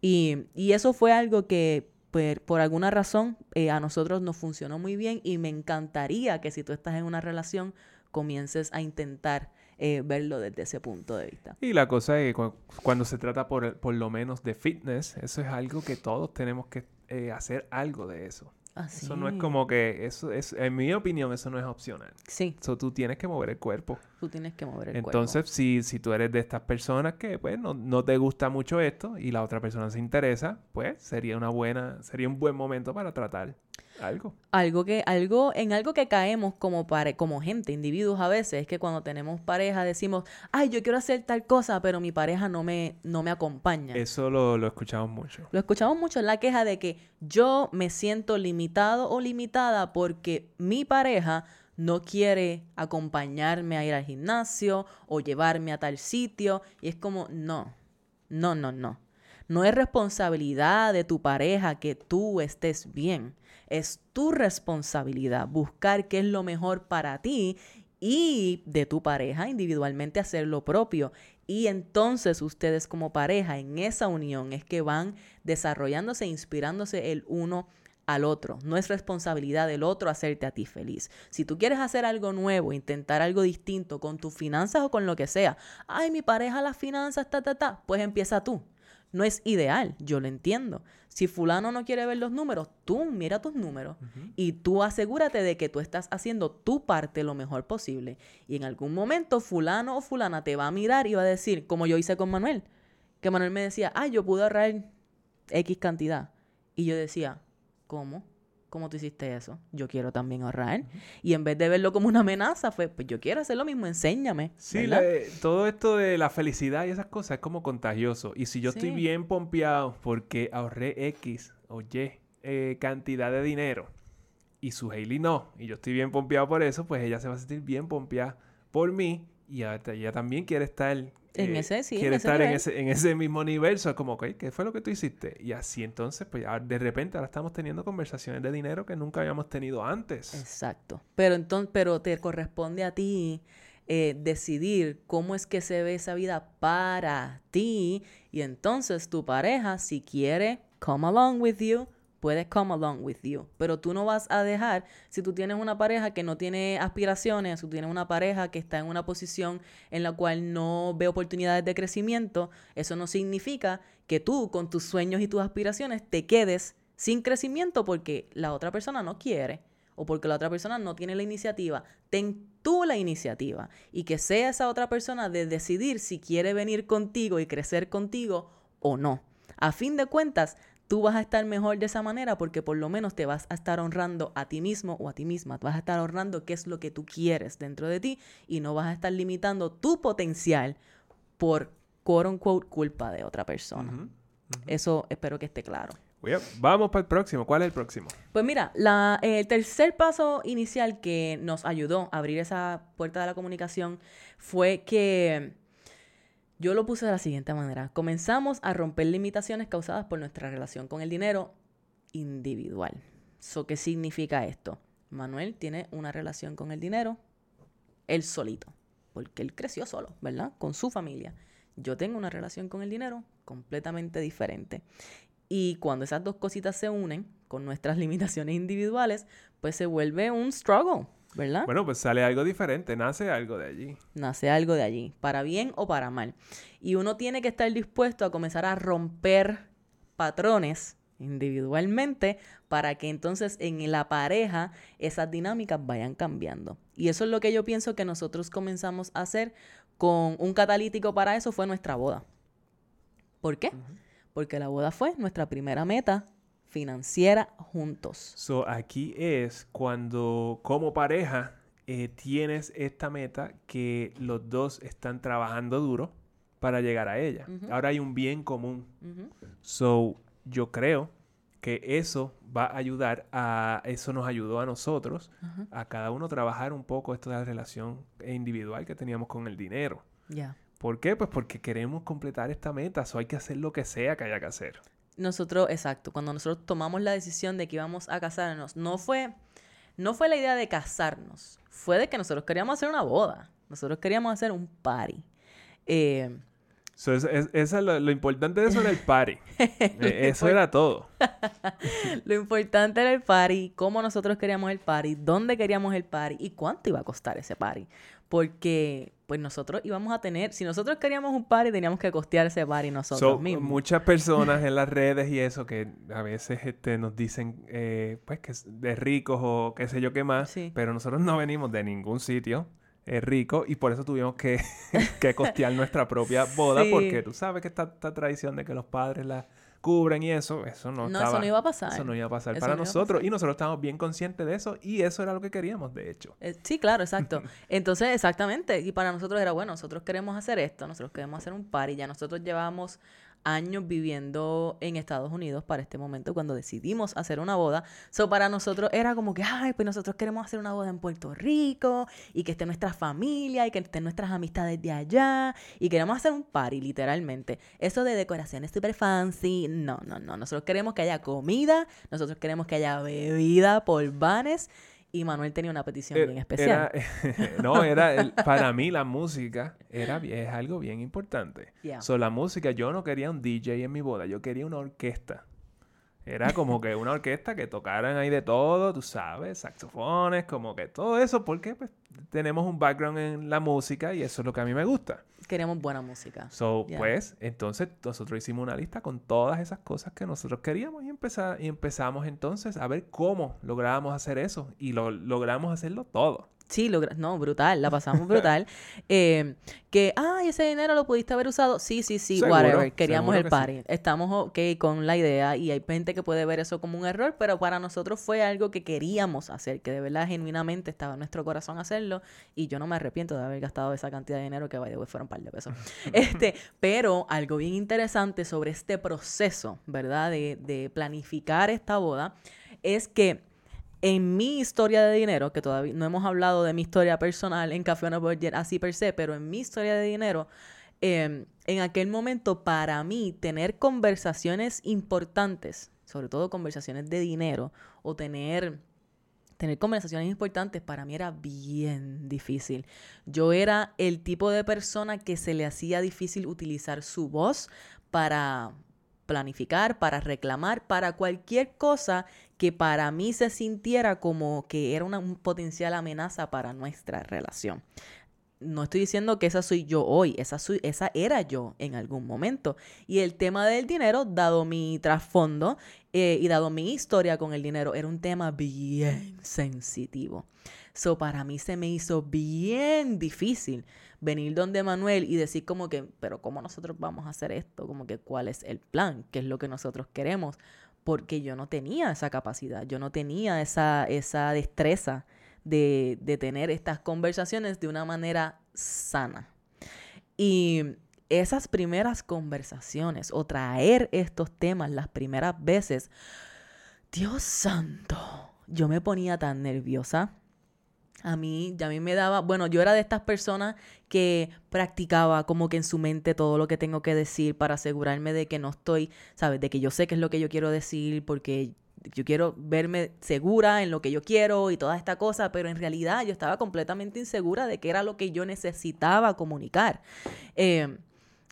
Y, y eso fue algo que por, por alguna razón eh, a nosotros nos funcionó muy bien y me encantaría que si tú estás en una relación comiences a intentar eh, verlo desde ese punto de vista.
Y la cosa es que cu- cuando se trata por, por lo menos de fitness, eso es algo que todos tenemos que eh, hacer algo de eso.
Así.
Eso no es como que, eso es, en mi opinión, eso no es opcional.
Sí,
So, tú tienes que mover el cuerpo.
tú tienes que mover el cuerpo.
Entonces, si, si tú eres de estas personas que pues no, no te gusta mucho esto y la otra persona se interesa, pues sería una buena, sería un buen momento para tratar algo.
Algo que, algo, en algo que caemos como pare, como gente, individuos a veces, es que cuando tenemos pareja decimos, ay, yo quiero hacer tal cosa, pero mi pareja no me, no me acompaña.
Eso lo, lo escuchamos mucho.
Lo escuchamos mucho en la queja de que yo me siento limitado o limitada porque mi pareja no quiere acompañarme a ir al gimnasio o llevarme a tal sitio. Y es como, no, no, no, no. No es responsabilidad de tu pareja que tú estés bien. Es tu responsabilidad buscar qué es lo mejor para ti y de tu pareja individualmente hacer lo propio. Y entonces ustedes como pareja en esa unión es que van desarrollándose, e inspirándose el uno al otro. No es responsabilidad del otro hacerte a ti feliz. Si tú quieres hacer algo nuevo, intentar algo distinto con tus finanzas o con lo que sea, ay, mi pareja las finanzas, ta, ta, ta, pues empieza tú. No es ideal, yo lo entiendo. Si fulano no quiere ver los números, tú mira tus números y tú asegúrate de que tú estás haciendo tu parte lo mejor posible. Y en algún momento fulano o fulana te va a mirar y va a decir, como yo hice con Manuel, que Manuel me decía, ay, yo pude ahorrar X cantidad. Y yo decía, ¿cómo? ¿Cómo tú hiciste eso? Yo quiero también ahorrar. Y en vez de verlo como una amenaza, fue, pues yo quiero hacer lo mismo, enséñame.
Sí, la- todo esto de la felicidad y esas cosas es como contagioso. Y si yo estoy bien pompeado porque ahorré X o Y eh, cantidad de dinero y su Hailey no, y yo estoy bien pompeado por eso, pues ella se va a sentir bien pompeada por mí y ella también quiere estar...
En ese, sí, en
quiere
ese
estar en ese, en ese mismo universo. Es como, ok, ¿qué fue lo que tú hiciste? Y así entonces, pues ya de repente ahora estamos teniendo conversaciones de dinero que nunca habíamos tenido antes.
Exacto. Pero entonces, pero te corresponde a ti eh, decidir cómo es que se ve esa vida para ti. Y entonces tu pareja, si quiere come along with you, puede come along with you, pero tú no vas a dejar, si tú tienes una pareja que no tiene aspiraciones, si tú tienes una pareja que está en una posición en la cual no ve oportunidades de crecimiento, eso no significa que tú con tus sueños y tus aspiraciones te quedes sin crecimiento porque la otra persona no quiere o porque la otra persona no tiene la iniciativa. Ten tú la iniciativa y que sea esa otra persona de decidir si quiere venir contigo y crecer contigo o no. A fin de cuentas, tú vas a estar mejor de esa manera porque por lo menos te vas a estar honrando a ti mismo o a ti misma. Vas a estar honrando qué es lo que tú quieres dentro de ti y no vas a estar limitando tu potencial por, quote unquote, culpa de otra persona. Eso espero que esté claro.
Vamos para el próximo. ¿Cuál es el próximo?
Pues mira, la, el tercer paso inicial que nos ayudó a abrir esa puerta de la comunicación fue que yo lo puse de la siguiente manera. Comenzamos a romper limitaciones causadas por nuestra relación con el dinero individual. ¿Qué significa esto? Manuel tiene una relación con el dinero él solito, porque él creció solo, ¿verdad? Con su familia. Yo tengo una relación con el dinero completamente diferente. Y cuando esas dos cositas se unen con nuestras limitaciones individuales, pues se vuelve un struggle, ¿verdad?
Bueno, pues sale algo diferente, nace algo de allí.
Nace algo de allí, para bien o para mal. Y uno tiene que estar dispuesto a comenzar a romper patrones individualmente para que entonces en la pareja esas dinámicas vayan cambiando. Y eso es lo que yo pienso que nosotros comenzamos a hacer con un catalítico para eso fue nuestra boda. ¿Por qué? Porque la boda fue nuestra primera meta financiera juntos.
So, aquí es cuando como pareja eh, tienes esta meta que los dos están trabajando duro para llegar a ella. Ahora hay un bien común. So, yo creo que eso va a ayudar a, eso nos ayudó a nosotros, a cada uno trabajar un poco esto de la relación individual que teníamos con el dinero.
Ya.
¿Por qué? Pues porque queremos completar esta meta, o hay que hacer lo que sea que haya que hacer.
Nosotros, exacto, cuando nosotros tomamos la decisión de que íbamos a casarnos, no fue, no fue la idea de casarnos, fue de que nosotros queríamos hacer una boda, nosotros queríamos hacer un party. Eh,
es, lo, importante de eso era el party. E, eso era todo.
lo importante era el party, cómo nosotros queríamos el party, dónde queríamos el party y cuánto iba a costar ese party. Porque pues nosotros íbamos a tener, si nosotros queríamos un party, teníamos que costear ese party nosotros mismos.
Muchas personas en las redes y eso que a veces este, nos dicen, eh, pues, que de ricos o qué sé yo qué más, pero nosotros no venimos de ningún sitio es rico y por eso tuvimos que, que costear nuestra propia boda porque tú sabes que esta, esta, tradición de que los padres la cubren y eso, eso no,
no eso no iba a pasar.
Eso no iba a pasar para nosotros y nosotros estamos bien conscientes de eso y eso era lo que queríamos, de hecho.
Eh, sí, claro, exacto. Entonces, exactamente, y para nosotros era, bueno, nosotros queremos hacer esto, nosotros queremos hacer un party, ya nosotros llevamos años viviendo en Estados Unidos para este momento cuando decidimos hacer una boda. So para nosotros era como que, ay, pues nosotros queremos hacer una boda en Puerto Rico y que esté nuestra familia y que estén nuestras amistades de allá y queremos hacer un party literalmente. Eso de decoraciones super fancy, no, no, no. Nosotros queremos que haya comida, nosotros queremos que haya bebida por vanes y Manuel tenía una petición eh, bien especial.
no, era para mí la música era es algo bien importante. Yeah. la música, yo no quería un DJ en mi boda, yo quería una orquesta. Era como que una orquesta que tocaran ahí de todo, tú sabes, saxofones, como que todo eso, porque pues tenemos un background en la música y eso es lo que a mí me gusta.
Queremos buena música.
So, pues, entonces nosotros hicimos una lista con todas esas cosas que nosotros queríamos y, empezar, y empezamos entonces a ver cómo lográbamos hacer eso y lo logramos hacerlo todo.
Sí, no, brutal, la pasamos brutal. eh, que, ay, ese dinero lo pudiste haber usado. Sí, sí, sí, whatever. Queríamos el party. Estamos ok con la idea y hay gente que puede ver eso como un error, pero para nosotros fue algo que queríamos hacer, que de verdad genuinamente estaba en nuestro corazón hacerlo y yo no me arrepiento de haber gastado esa cantidad de dinero que vaya, fueron un par de pesos. este, pero algo bien interesante sobre este proceso, ¿verdad? De, de planificar esta boda es que en mi historia de dinero, que todavía no hemos hablado de mi historia personal en Café on Budget así per se, pero en mi historia de dinero, em, en aquel momento para mí tener conversaciones importantes, sobre todo conversaciones de dinero, o tener tener conversaciones importantes para mí era bien difícil. Yo era el tipo de persona que se le hacía difícil utilizar su voz para planificar, para reclamar, para cualquier cosa que para mí se sintiera como que era una potencial amenaza para nuestra relación. No estoy diciendo que esa soy yo hoy, esa, soy, esa era yo en algún momento. Y el tema del dinero, dado mi trasfondo eh, y dado mi historia con el dinero, era un tema bien sensitivo. So, para mí se me hizo bien difícil venir donde Manuel y decir como que, pero ¿cómo nosotros vamos a hacer esto? Como que, ¿cuál es el plan? ¿Qué es lo que nosotros queremos? Porque yo no tenía esa capacidad, yo no tenía esa, esa destreza de, de tener estas conversaciones de una manera sana. Y esas primeras conversaciones o traer estos temas las primeras veces, Dios santo, yo me ponía tan nerviosa a mí, ya a mí me daba, bueno, yo era de estas personas que practicaba como que en su mente todo lo que tengo que decir para asegurarme de que no estoy, ¿sabes? De que yo sé qué es lo que yo quiero decir porque yo quiero verme segura en lo que yo quiero y toda esta cosa, pero en realidad yo estaba completamente insegura de qué era lo que yo necesitaba comunicar. Em,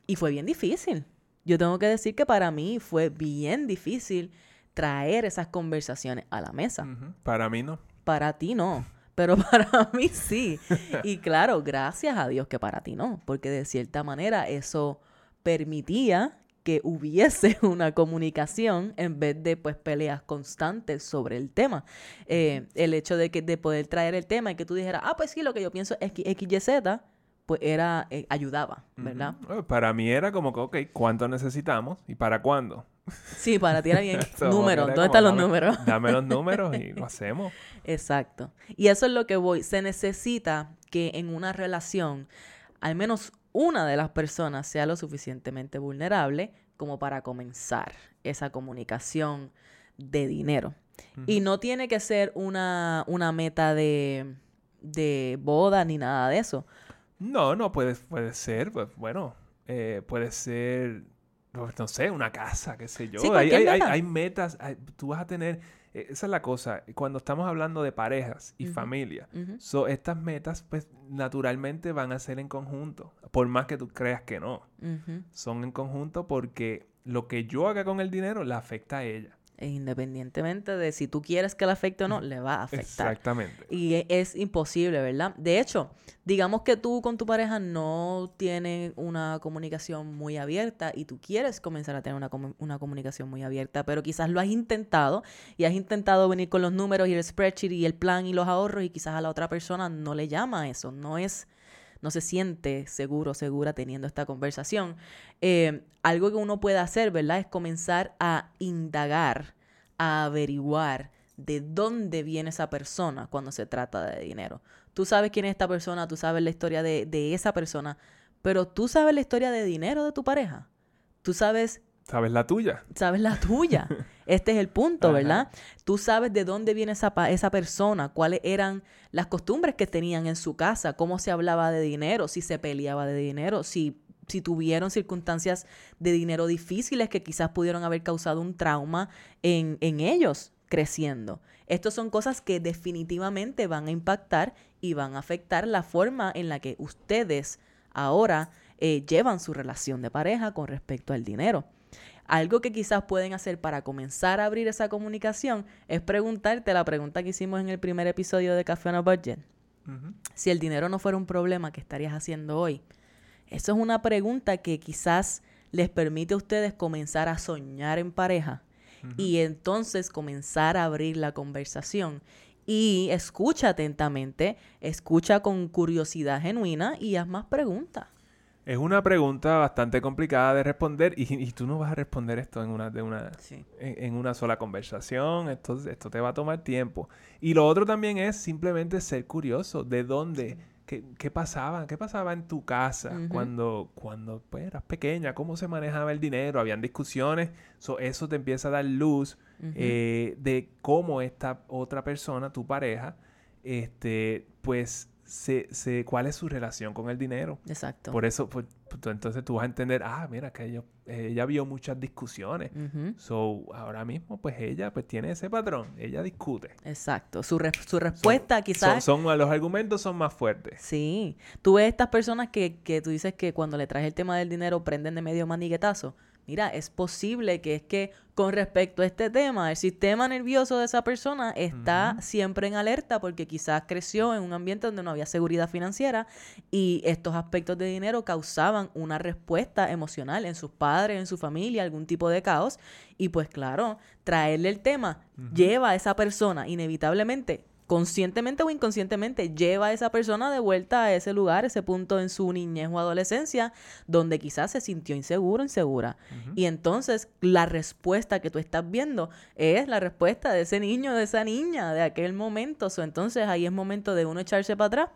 y fue bien difícil. Yo tengo que decir que para mí fue bien difícil traer esas conversaciones a la mesa.
Para mí no.
Para ti no pero para mí sí. Y claro, gracias a Dios que para ti no, porque de cierta manera eso permitía que hubiese una comunicación en vez de pues peleas constantes sobre el tema. Eh, el hecho de que de poder traer el tema y que tú dijeras, ah, pues sí, lo que yo pienso es que XYZ, pues era, eh, ayudaba, ¿verdad?
Para mí era como que, ok, ¿cuánto necesitamos y para cuándo?
Sí, para ti era bien. números, ¿dónde están los números?
dame los números y lo hacemos.
Exacto. Y eso es lo que voy. Se necesita que en una relación, al menos una de las personas sea lo suficientemente vulnerable como para comenzar esa comunicación de dinero. Y no tiene que ser una, una meta de, de boda ni nada de eso.
No, no, puede, puede ser, pues bueno, eh, puede ser, no sé, una casa, qué sé yo. hay, hay, metas, tú vas a tener, eh, esa es la cosa, cuando estamos hablando de parejas y familia, estas metas pues naturalmente van a ser en conjunto, por más que tú creas que no. Son en conjunto porque lo que yo haga con el dinero le afecta a ella.
E independientemente de si tú quieres que le afecte o no, le va a afectar.
Exactamente.
Y e, es, imposible, ¿verdad? De hecho, digamos que tú con tu pareja no tienes una comunicación muy abierta y tú quieres comenzar a tener una, una comunicación muy abierta, pero quizás lo has intentado y has intentado venir con los números y el spreadsheet y el plan y los ahorros y quizás a la otra persona no le llama eso, no es no se siente seguro, segura teniendo esta conversación. Eh, algo que uno puede hacer, ¿verdad? Es comenzar a indagar, a averiguar de dónde viene esa persona cuando se trata de dinero. Tú sabes quién es esta persona, tú sabes la historia de, de esa persona, pero tú sabes la historia de dinero de tu pareja. Tú sabes
Sabes la tuya.
Sabes la tuya. Este es el punto, ¿verdad? Tú sabes de dónde viene esa, esa persona, cuáles eran las costumbres que tenían en su casa, cómo se hablaba de dinero, si se peleaba de dinero, si, si tuvieron circunstancias de dinero difíciles que quizás pudieron haber causado un trauma en, en ellos creciendo. Estas son cosas que definitivamente van a impactar y van a afectar la forma en la que ustedes ahora eh, llevan su relación de pareja con respecto al dinero. Algo que quizás pueden hacer para comenzar a abrir esa comunicación es preguntarte la pregunta que hicimos en el primer episodio de Café on a Budget. Si el dinero no fuera un problema, ¿qué estarías haciendo hoy? Eso es una pregunta que quizás les permite a ustedes comenzar a soñar en pareja y entonces comenzar a abrir la conversación. Y escucha atentamente, escucha con curiosidad genuina y haz más preguntas.
Es una pregunta bastante complicada de responder y, tú no vas a responder esto en una, de una, en, una sola conversación. Esto, esto te va a tomar tiempo. Y lo otro también es simplemente ser curioso de dónde, qué, qué, pasaba, qué pasaba en tu casa cuando, cuando pues, eras pequeña, cómo se manejaba el dinero, habían discusiones. eso te empieza a dar luz eh, de cómo esta otra persona, tu pareja, este, pues se, cuál es su relación con el dinero.
Exacto.
Por eso, pues, pues entonces tú vas a entender, ah, mira, que ella, vio muchas discusiones. So, ahora mismo, pues ella pues tiene ese patrón, ella discute.
Exacto. Su, su respuesta quizás...
Son, los argumentos son más fuertes.
Sí. Tú ves estas personas que, que tú dices que cuando le traes el tema del dinero prenden de medio maniguetazo. Mira, es posible que es que con respecto a este tema, el sistema nervioso de esa persona está siempre en alerta porque quizás creció en un ambiente donde no había seguridad financiera y estos aspectos de dinero causaban una respuesta emocional en sus padres, en su familia, algún tipo de caos. Y pues claro, traerle el tema lleva a esa persona inevitablemente conscientemente o inconscientemente lleva a esa persona de vuelta a ese lugar, ese punto en su niñez o adolescencia, donde quizás se sintió inseguro, insegura. Y entonces la respuesta que tú estás viendo es la respuesta de ese niño, de esa niña, de aquel momento. entonces ahí es momento de uno echarse para atrás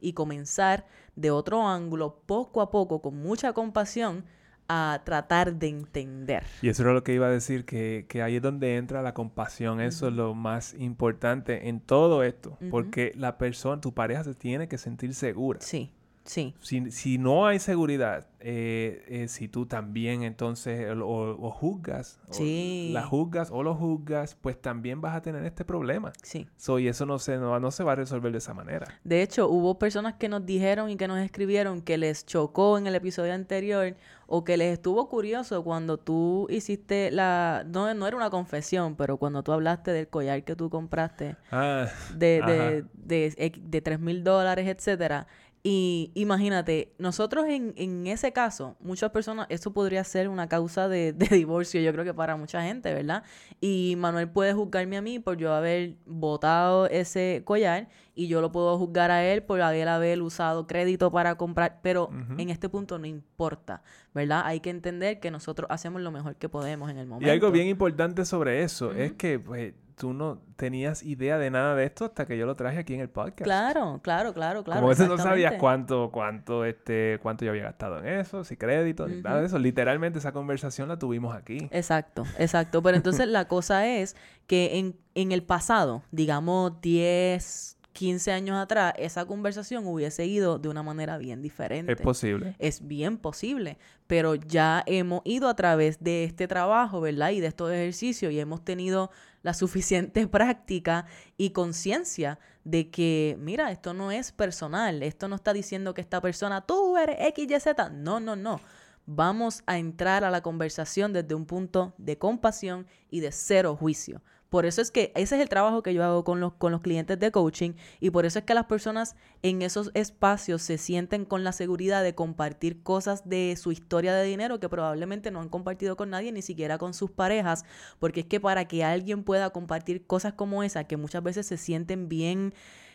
y comenzar de otro ángulo, poco a poco, con mucha compasión, a tratar de entender.
Y eso era lo que iba a decir, que, ahí es donde entra la compasión. Eso es lo más importante en todo esto. Porque la persona, tu pareja se tiene que sentir segura.
Sí. Sí.
Si, si no hay seguridad, eh, eh, si tú también entonces o, juzgas,
sí.
la juzgas o lo juzgas, pues también vas a tener este problema.
Sí.
So, y eso no se, no, no se va a resolver de esa manera.
De hecho, hubo personas que nos dijeron y que nos escribieron que les chocó en el episodio anterior o que les estuvo curioso cuando tú hiciste la... No, no era una confesión, pero cuando tú hablaste del collar que tú compraste
ah,
de, de, de, de, 3 mil dólares, etcétera y imagínate, nosotros en, en, ese caso, muchas personas, eso podría ser una causa de, de, divorcio, yo creo que para mucha gente, ¿verdad? Y Manuel puede juzgarme a mí por yo haber botado ese collar y yo lo puedo juzgar a él por haber, haber usado crédito para comprar, pero en este punto no importa, ¿verdad? Hay que entender que nosotros hacemos lo mejor que podemos en el momento.
Y algo bien importante sobre eso es que, pues, tú no tenías idea de nada de esto hasta que yo lo traje aquí en el podcast.
Claro, claro, claro, claro.
Como veces no sabías cuánto, cuánto, este, cuánto yo había gastado en eso, si crédito, ni nada de eso. Literalmente esa conversación la tuvimos aquí.
Exacto, exacto. Pero entonces la cosa es que en, en el pasado, digamos 10, 15 años atrás, esa conversación hubiese ido de una manera bien diferente.
Es posible.
Es bien posible. Pero ya hemos ido a través de este trabajo, ¿verdad? Y de estos ejercicios y hemos tenido la suficiente práctica y conciencia de que, mira, esto no es personal, esto no está diciendo que esta persona, tú eres X, Y, Z. No, no, no. Vamos a entrar a la conversación desde un punto de compasión y de cero juicio. Por eso es que ese es el trabajo que yo hago con los, con los clientes de coaching y por eso es que las personas en esos espacios se sienten con la seguridad de compartir cosas de su historia de dinero que probablemente no han compartido con nadie, ni siquiera con sus parejas, porque es que para que alguien pueda compartir cosas como esa, que muchas veces se sienten bien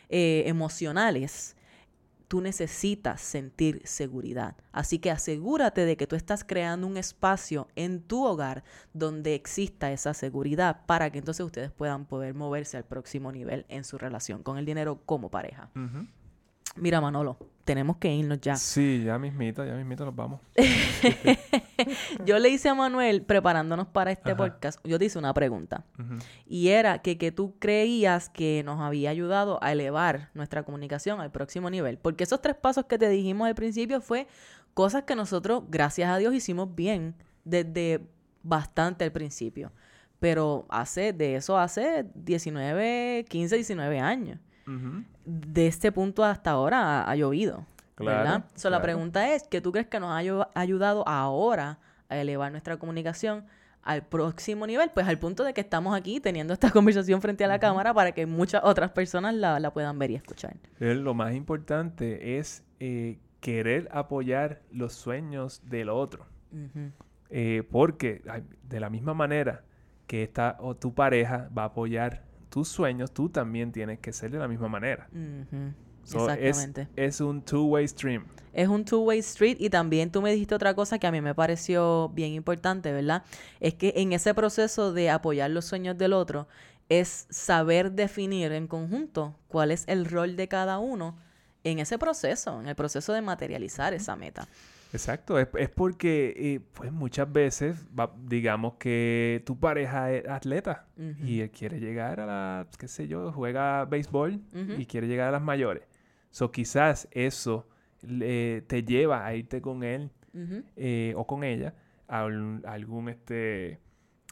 eh, emocionales, tú necesitas sentir seguridad. Así que asegúrate de que tú estás creando un espacio en tu hogar donde exista esa seguridad para que entonces ustedes puedan poder moverse al próximo nivel en su relación con el dinero como pareja. Mira, Manolo, tenemos que irnos ya.
Sí, ya mismito, ya mismito nos vamos.
yo le hice a Manuel, preparándonos para este podcast, yo te hice una pregunta. Y era que, que tú creías que nos había ayudado a elevar nuestra comunicación al próximo nivel. Porque esos tres pasos que te dijimos al principio fue cosas que nosotros, gracias a Dios, hicimos bien desde bastante al principio. Pero hace, de eso hace 19, 15, 19 años de este punto hasta ahora ha, llovido. ¿Verdad? la pregunta es, ¿qué tú crees que nos ha ayudado ahora a elevar nuestra comunicación al próximo nivel? Pues al punto de que estamos aquí teniendo esta conversación frente a la cámara para que muchas otras personas la, puedan ver y escuchar.
Lo más importante es eh, querer apoyar los sueños del otro. Eh, porque de la misma manera que esta o tu pareja va a apoyar tus sueños, tú también tienes que ser de la misma manera.
Exactamente.
Es, un two-way stream.
Es un two-way street y también tú me dijiste otra cosa que a mí me pareció bien importante, ¿verdad? Es que en ese proceso de apoyar los sueños del otro es saber definir en conjunto cuál es el rol de cada uno en ese proceso, en el proceso de materializar esa meta.
Exacto, es, porque eh, pues muchas veces, digamos que tu pareja es atleta y él quiere llegar a la, qué sé yo, juega béisbol y quiere llegar a las mayores. So quizás eso te lleva a irte con él eh, o con ella a, algún, este,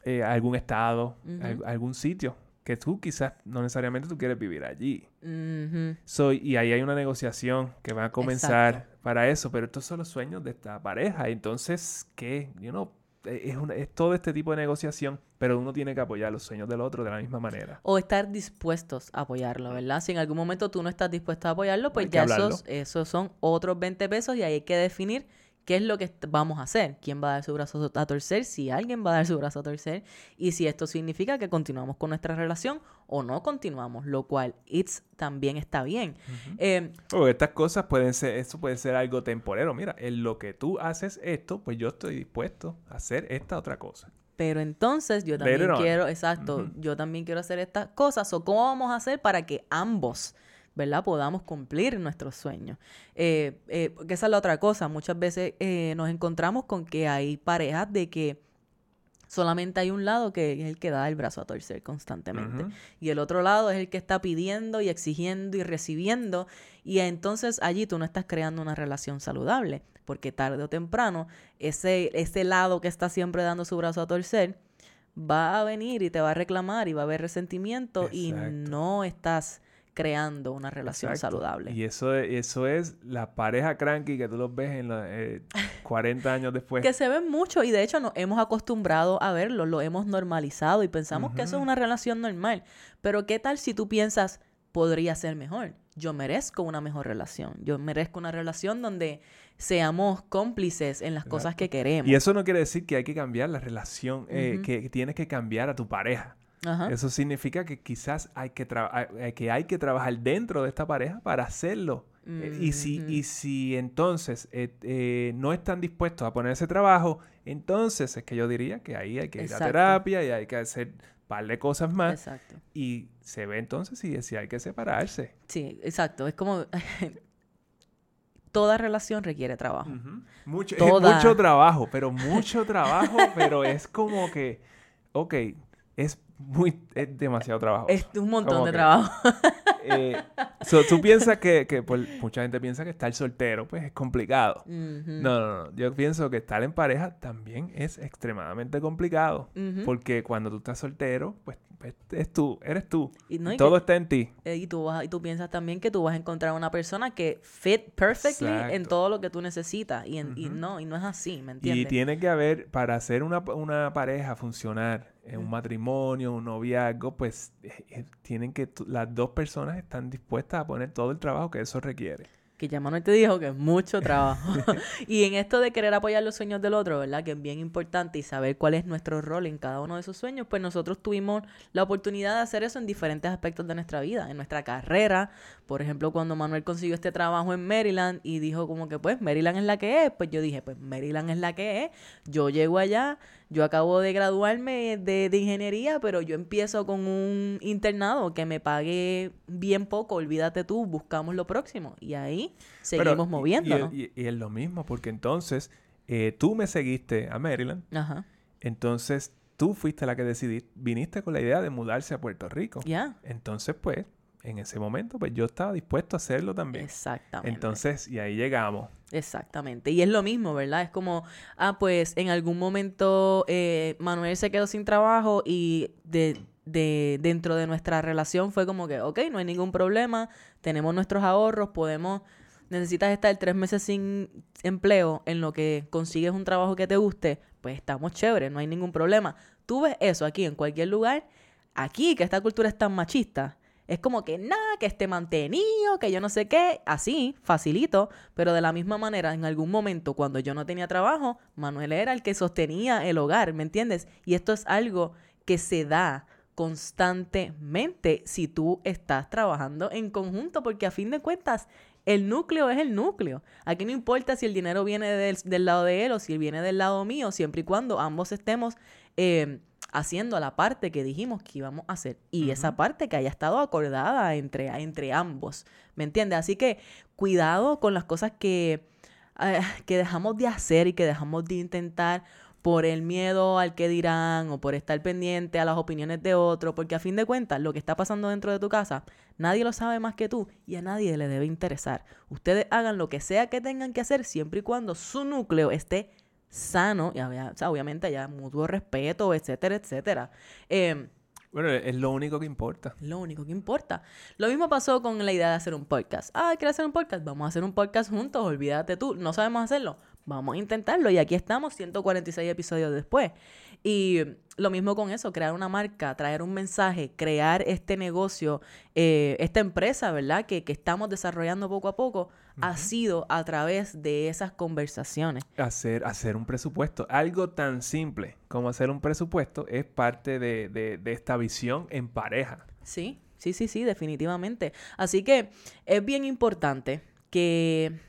eh, algún estado, a, algún sitio que tú quizás no necesariamente tú quieres vivir allí. y ahí hay una negociación que va a comenzar para eso, pero estos son los sueños de esta pareja. Entonces, ¿qué? You know, es, es todo este tipo de negociación, pero uno tiene que apoyar los sueños del otro de la misma manera.
O estar dispuestos a apoyarlo, ¿verdad? Si en algún momento tú no estás dispuesto a apoyarlo, pues ya esos, esos son otros 20 pesos y ahí hay que definir qué es lo que vamos a hacer, quién va a dar su brazo a torcer, si alguien va a dar su brazo a torcer y si esto significa que continuamos con nuestra relación o no continuamos, lo cual it's también está bien.
Eh, estas cosas pueden ser, eso puede ser algo temporero. Mira, en lo que tú haces esto, pues yo estoy dispuesto a hacer esta otra cosa.
Pero entonces yo también quiero, exacto, yo también quiero hacer estas cosas. O cómo vamos a hacer para que ambos ¿verdad? Podamos cumplir nuestros sueños. Eh, eh, porque esa es la otra cosa. Muchas veces eh, nos encontramos con que hay parejas de que solamente hay un lado que es el que da el brazo a torcer constantemente. Y el otro lado es el que está pidiendo y exigiendo y recibiendo. Y entonces allí tú no estás creando una relación saludable. Porque tarde o temprano, ese, ese lado que está siempre dando su brazo a torcer va a venir y te va a reclamar y va a haber resentimiento y no estás creando una relación saludable.
Y eso, eso es la pareja cranky que tú los ves en los 40 años después.
que se ven mucho y de hecho nos hemos acostumbrado a verlo, lo hemos normalizado y pensamos que eso es una relación normal. Pero ¿qué tal si tú piensas, podría ser mejor? Yo merezco una mejor relación. Yo merezco una relación donde seamos cómplices en las cosas que queremos.
Y eso no quiere decir que hay que cambiar la relación, eh, que tienes que cambiar a tu pareja. Eso significa que quizás hay que, que hay que trabajar dentro de esta pareja para hacerlo. Eh, y, si, y si entonces eh, eh, no están dispuestos a poner ese trabajo, entonces es que yo diría que ahí hay que ir a terapia y hay que hacer un par de cosas más. Exacto. Y se ve entonces si, si hay que separarse.
Sí, exacto. Es como... toda relación requiere trabajo.
mucho, mucho trabajo, pero mucho trabajo, pero es como que, ok, es muy, es demasiado trabajo.
Es un montón de trabajo.
Eh, tú piensas que, que pues, mucha gente piensa que estar soltero pues es complicado. No, no, no. Yo pienso que estar en pareja también es extremadamente complicado. Porque cuando tú estás soltero, pues, pues es tú, eres tú. Y todo está en ti.
Eh, y, tú vas, y tú piensas también que tú vas a encontrar una persona que fit perfectly en todo lo que tú necesitas. Y, y, no, y no es así, ¿me entiendes?
Y tiene que haber, para hacer una, una pareja funcionar, en un matrimonio, un noviazgo, pues eh, eh, tienen que, las dos personas están dispuestas a poner todo el trabajo que eso requiere
que ya Manuel te dijo que es mucho trabajo. y en esto de querer apoyar los sueños del otro, ¿verdad? Que es bien importante y saber cuál es nuestro rol en cada uno de esos sueños, pues nosotros tuvimos la oportunidad de hacer eso en diferentes aspectos de nuestra vida, en nuestra carrera. Por ejemplo, cuando Manuel consiguió este trabajo en Maryland y dijo como que pues Maryland es la que es, pues yo dije, pues Maryland es la que es. Yo llego allá, yo acabo de graduarme de, de ingeniería, pero yo empiezo con un internado que me pague bien poco, olvídate tú, buscamos lo próximo. Y ahí seguimos moviéndonos.
Y, es lo mismo, porque entonces eh, tú me seguiste a Maryland. Ajá. Entonces tú fuiste la que decidiste, viniste con la idea de mudarse a Puerto Rico. Ya. Entonces, pues, en ese momento, pues yo estaba dispuesto a hacerlo también. Exactamente. Entonces, y ahí llegamos.
Exactamente. Y es lo mismo, ¿verdad? Es como, ah, pues en algún momento eh, Manuel se quedó sin trabajo y de, de, dentro de nuestra relación fue como que, ok, no hay ningún problema, tenemos nuestros ahorros, podemos, necesitas estar tres meses sin empleo en lo que consigues un trabajo que te guste, pues estamos chéveres, no hay ningún problema. Tú ves eso aquí en cualquier lugar, aquí que esta cultura es tan machista. Es como que nada, que esté mantenido, que yo no sé qué, así, facilito, pero de la misma manera, en algún momento cuando yo no tenía trabajo, Manuel era el que sostenía el hogar, ¿me entiendes? Y esto es algo que se da constantemente si tú estás trabajando en conjunto, porque a fin de cuentas el núcleo es el núcleo. Aquí no importa si el dinero viene del, lado de él o si viene del lado mío, siempre y cuando ambos estemos eh, haciendo la parte que dijimos que íbamos a hacer y esa parte que haya estado acordada entre, entre ambos. ¿Me entiendes? Así que cuidado con las cosas que, eh, que dejamos de hacer y que dejamos de intentar por el miedo al que dirán o por estar pendiente a las opiniones de otros, porque a fin de cuentas lo que está pasando dentro de tu casa, nadie lo sabe más que tú y a nadie le debe interesar. Ustedes hagan lo que sea que tengan que hacer siempre y cuando su núcleo esté sano y obviamente haya mutuo respeto, etcétera, etcétera. Eh,
bueno, es lo único que importa.
Lo único que importa. Lo mismo pasó con la idea de hacer un podcast. Ah, ¿quieres hacer un podcast? Vamos a hacer un podcast juntos, olvídate tú. ¿No sabemos hacerlo? vamos a intentarlo. Y aquí estamos, 146 episodios después. Y lo mismo con eso, crear una marca, traer un mensaje, crear este negocio, eh, esta empresa, ¿verdad? Que, que, estamos desarrollando poco a poco, ha sido a través de esas conversaciones.
Hacer, hacer un presupuesto. Algo tan simple como hacer un presupuesto es parte de, de, de esta visión en pareja.
Sí, sí, sí, sí, definitivamente. Así que es bien importante que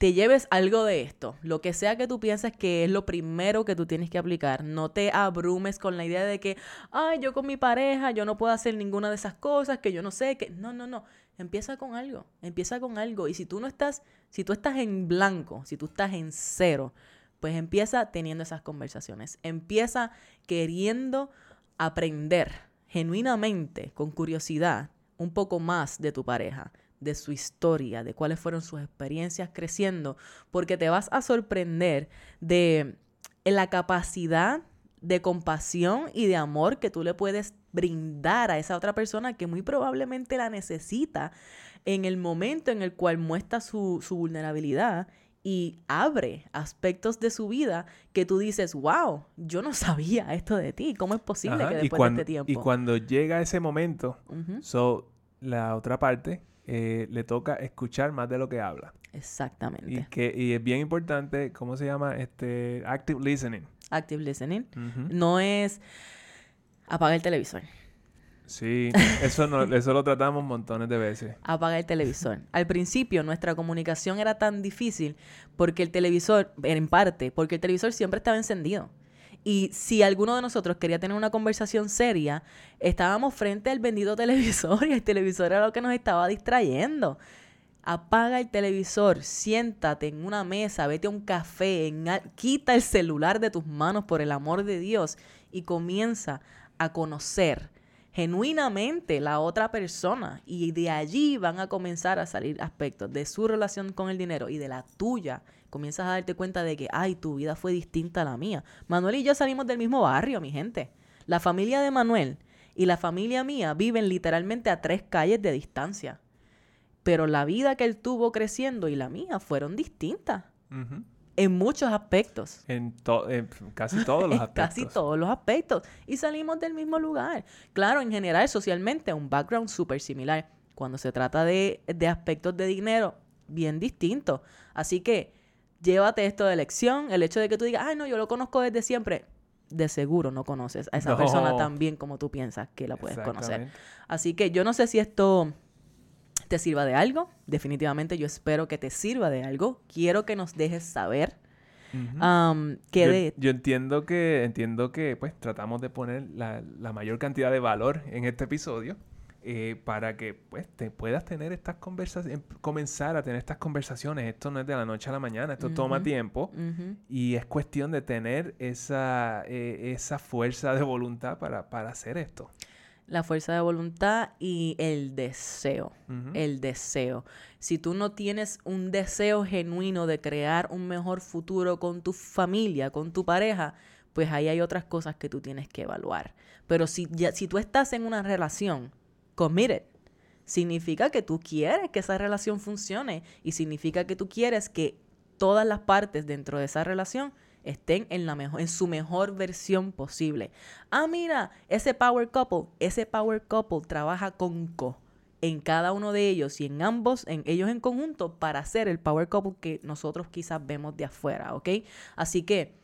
te lleves algo de esto, lo que sea que tú pienses que es lo primero que tú tienes que aplicar, no te abrumes con la idea de que, ay, yo con mi pareja, yo no puedo hacer ninguna de esas cosas, que yo no sé, que no, no, no, empieza con algo, empieza con algo. Y si tú no estás, si tú estás en blanco, si tú estás en cero, pues empieza teniendo esas conversaciones, empieza queriendo aprender genuinamente, con curiosidad, un poco más de tu pareja de su historia, de cuáles fueron sus experiencias creciendo, porque te vas a sorprender de la capacidad de compasión y de amor que tú le puedes brindar a esa otra persona que muy probablemente la necesita en el momento en el cual muestra su, vulnerabilidad y abre aspectos de su vida que tú dices, wow, yo no sabía esto de ti, ¿cómo es posible que después
cuando,
de este tiempo?
Y cuando llega ese momento, so, la otra parte eh, le toca escuchar más de lo que habla.
Exactamente.
Y, que, y es bien importante, ¿cómo se llama? Este, active listening.
Active listening. No es apagar el televisor.
Sí, eso, no, eso lo tratamos montones de veces.
Apagar el televisor. Al principio nuestra comunicación era tan difícil porque el televisor, en parte, porque el televisor siempre estaba encendido. Y si alguno de nosotros quería tener una conversación seria, estábamos frente al bendito televisor y el televisor era lo que nos estaba distrayendo. Apaga el televisor, siéntate en una mesa, vete a un café, quita el celular de tus manos por el amor de Dios y comienza a conocer genuinamente la otra persona y de allí van a comenzar a salir aspectos de su relación con el dinero y de la tuya. Comienzas a darte cuenta de que, ay, tu vida fue distinta a la mía. Manuel y yo salimos del mismo barrio, mi gente. La familia de Manuel y la familia mía viven literalmente a tres calles de distancia. Pero la vida que él tuvo creciendo y la mía fueron distintas. En muchos aspectos.
En, casi todos los aspectos.
casi todos los aspectos. Y salimos del mismo lugar. Claro, en general, socialmente, un background súper similar. Cuando se trata de, de aspectos de dinero, bien distintos. Así que llévate esto de lección. El hecho de que tú digas, ay, no, yo lo conozco desde siempre. De seguro no conoces a esa persona tan bien como tú piensas que la puedes conocer. Así que yo no sé si esto te sirva de algo. Definitivamente yo espero que te sirva de algo. Quiero que nos dejes saber.
que yo, entiendo que entiendo que pues tratamos de poner la, mayor cantidad de valor en este episodio eh, para que pues te puedas tener estas conversaciones comenzar a tener estas conversaciones esto no es de la noche a la mañana esto toma tiempo y es cuestión de tener esa eh, esa fuerza de voluntad para, para hacer esto
la fuerza de voluntad y el deseo. El deseo. Si tú no tienes un deseo genuino de crear un mejor futuro con tu familia, con tu pareja, pues ahí hay otras cosas que tú tienes que evaluar. Pero si, ya, si tú estás en una relación, committed, significa que tú quieres que esa relación funcione y significa que tú quieres que todas las partes dentro de esa relación estén en, la en su mejor versión posible. Ah, mira, ese power couple, ese power couple trabaja con co en cada uno de ellos y en ambos, en ellos en conjunto, para hacer el power couple que nosotros quizás vemos de afuera, ¿ok? Así que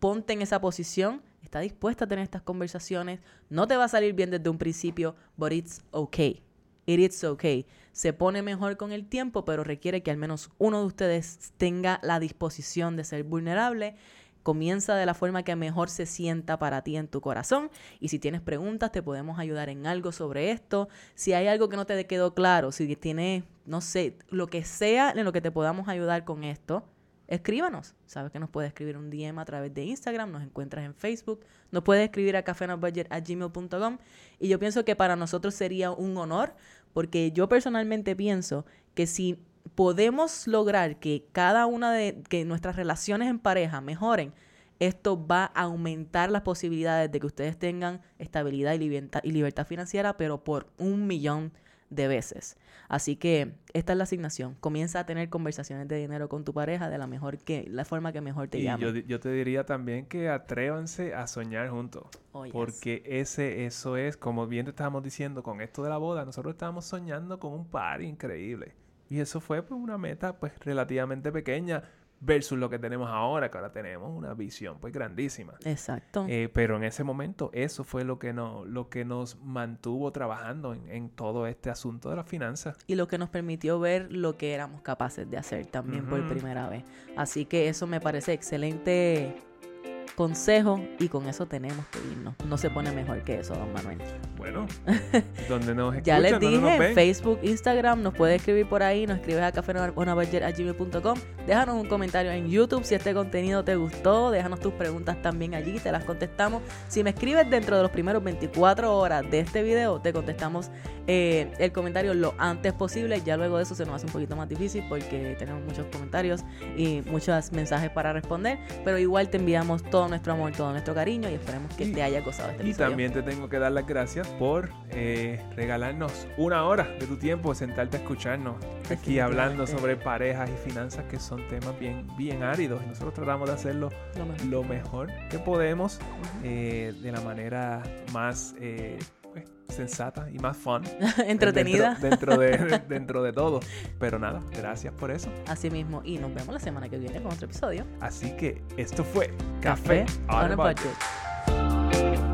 ponte en esa posición, está dispuesta a tener estas conversaciones, no te va a salir bien desde un principio, but it's okay. It is okay. Se pone mejor con el tiempo, pero requiere que al menos uno de ustedes tenga la disposición de ser vulnerable. Comienza de la forma que mejor se sienta para ti en tu corazón. Y si tienes preguntas, te podemos ayudar en algo sobre esto. Si hay algo que no te quedó claro, si tienes, no sé, lo que sea en lo que te podamos ayudar con esto, escríbanos. Sabes que nos puedes escribir un DM a través de Instagram, nos encuentras en Facebook, nos puedes escribir a gmail.com y yo pienso que para nosotros sería un honor porque yo personalmente pienso que si podemos lograr que cada una de que nuestras relaciones en pareja mejoren, esto va a aumentar las posibilidades de que ustedes tengan estabilidad y libertad, y libertad financiera, pero por un millón de veces. Así que esta es la asignación. Comienza a tener conversaciones de dinero con tu pareja de la mejor que, la forma que mejor te
y
llame.
yo, yo te diría también que atrévanse a soñar juntos.
Oh, yes.
Porque ese, eso es, como bien te estábamos diciendo, con esto de la boda, nosotros estábamos soñando con un par increíble. Y eso fue pues, una meta pues relativamente pequeña versus lo que tenemos ahora, que ahora tenemos una visión pues grandísima.
Exacto.
Eh, pero en ese momento eso fue lo que, no, lo que nos mantuvo trabajando en, en todo este asunto de las finanzas.
y lo que nos permitió ver lo que éramos capaces de hacer también por primera vez. Así que eso me parece excelente consejo y con eso tenemos que irnos. No se pone mejor que eso, don Manuel.
Bueno, donde nos escuchan,
Ya les dije, en. Facebook, Instagram, nos puedes escribir por ahí, nos escribes a cafeonabudget.com. Déjanos un comentario en YouTube si este contenido te gustó, déjanos tus preguntas también allí, te las contestamos. Si me escribes dentro de los primeros 24 horas de este video, te contestamos eh, el comentario lo antes posible. Ya luego de eso se nos hace un poquito más difícil porque tenemos muchos comentarios y muchos mensajes para responder, pero igual te enviamos todo nuestro amor, todo nuestro cariño y esperemos que
Y-
te haya gozado este
Y
episodio.
también te tengo que dar las gracias por eh, regalarnos una hora de tu tiempo, sentarte a escucharnos aquí hablando sobre parejas y finanzas que son temas bien, bien áridos y nosotros tratamos de hacerlo
Lo mejor.
lo mejor que podemos eh, de la manera más eh, sensata y más fun.
Entretenida.
Dentro, dentro de, dentro de todo. Pero nada, gracias por eso.
Así mismo. Y nos vemos la semana que viene con otro episodio.
Así que esto fue Café, on a budget.
budget.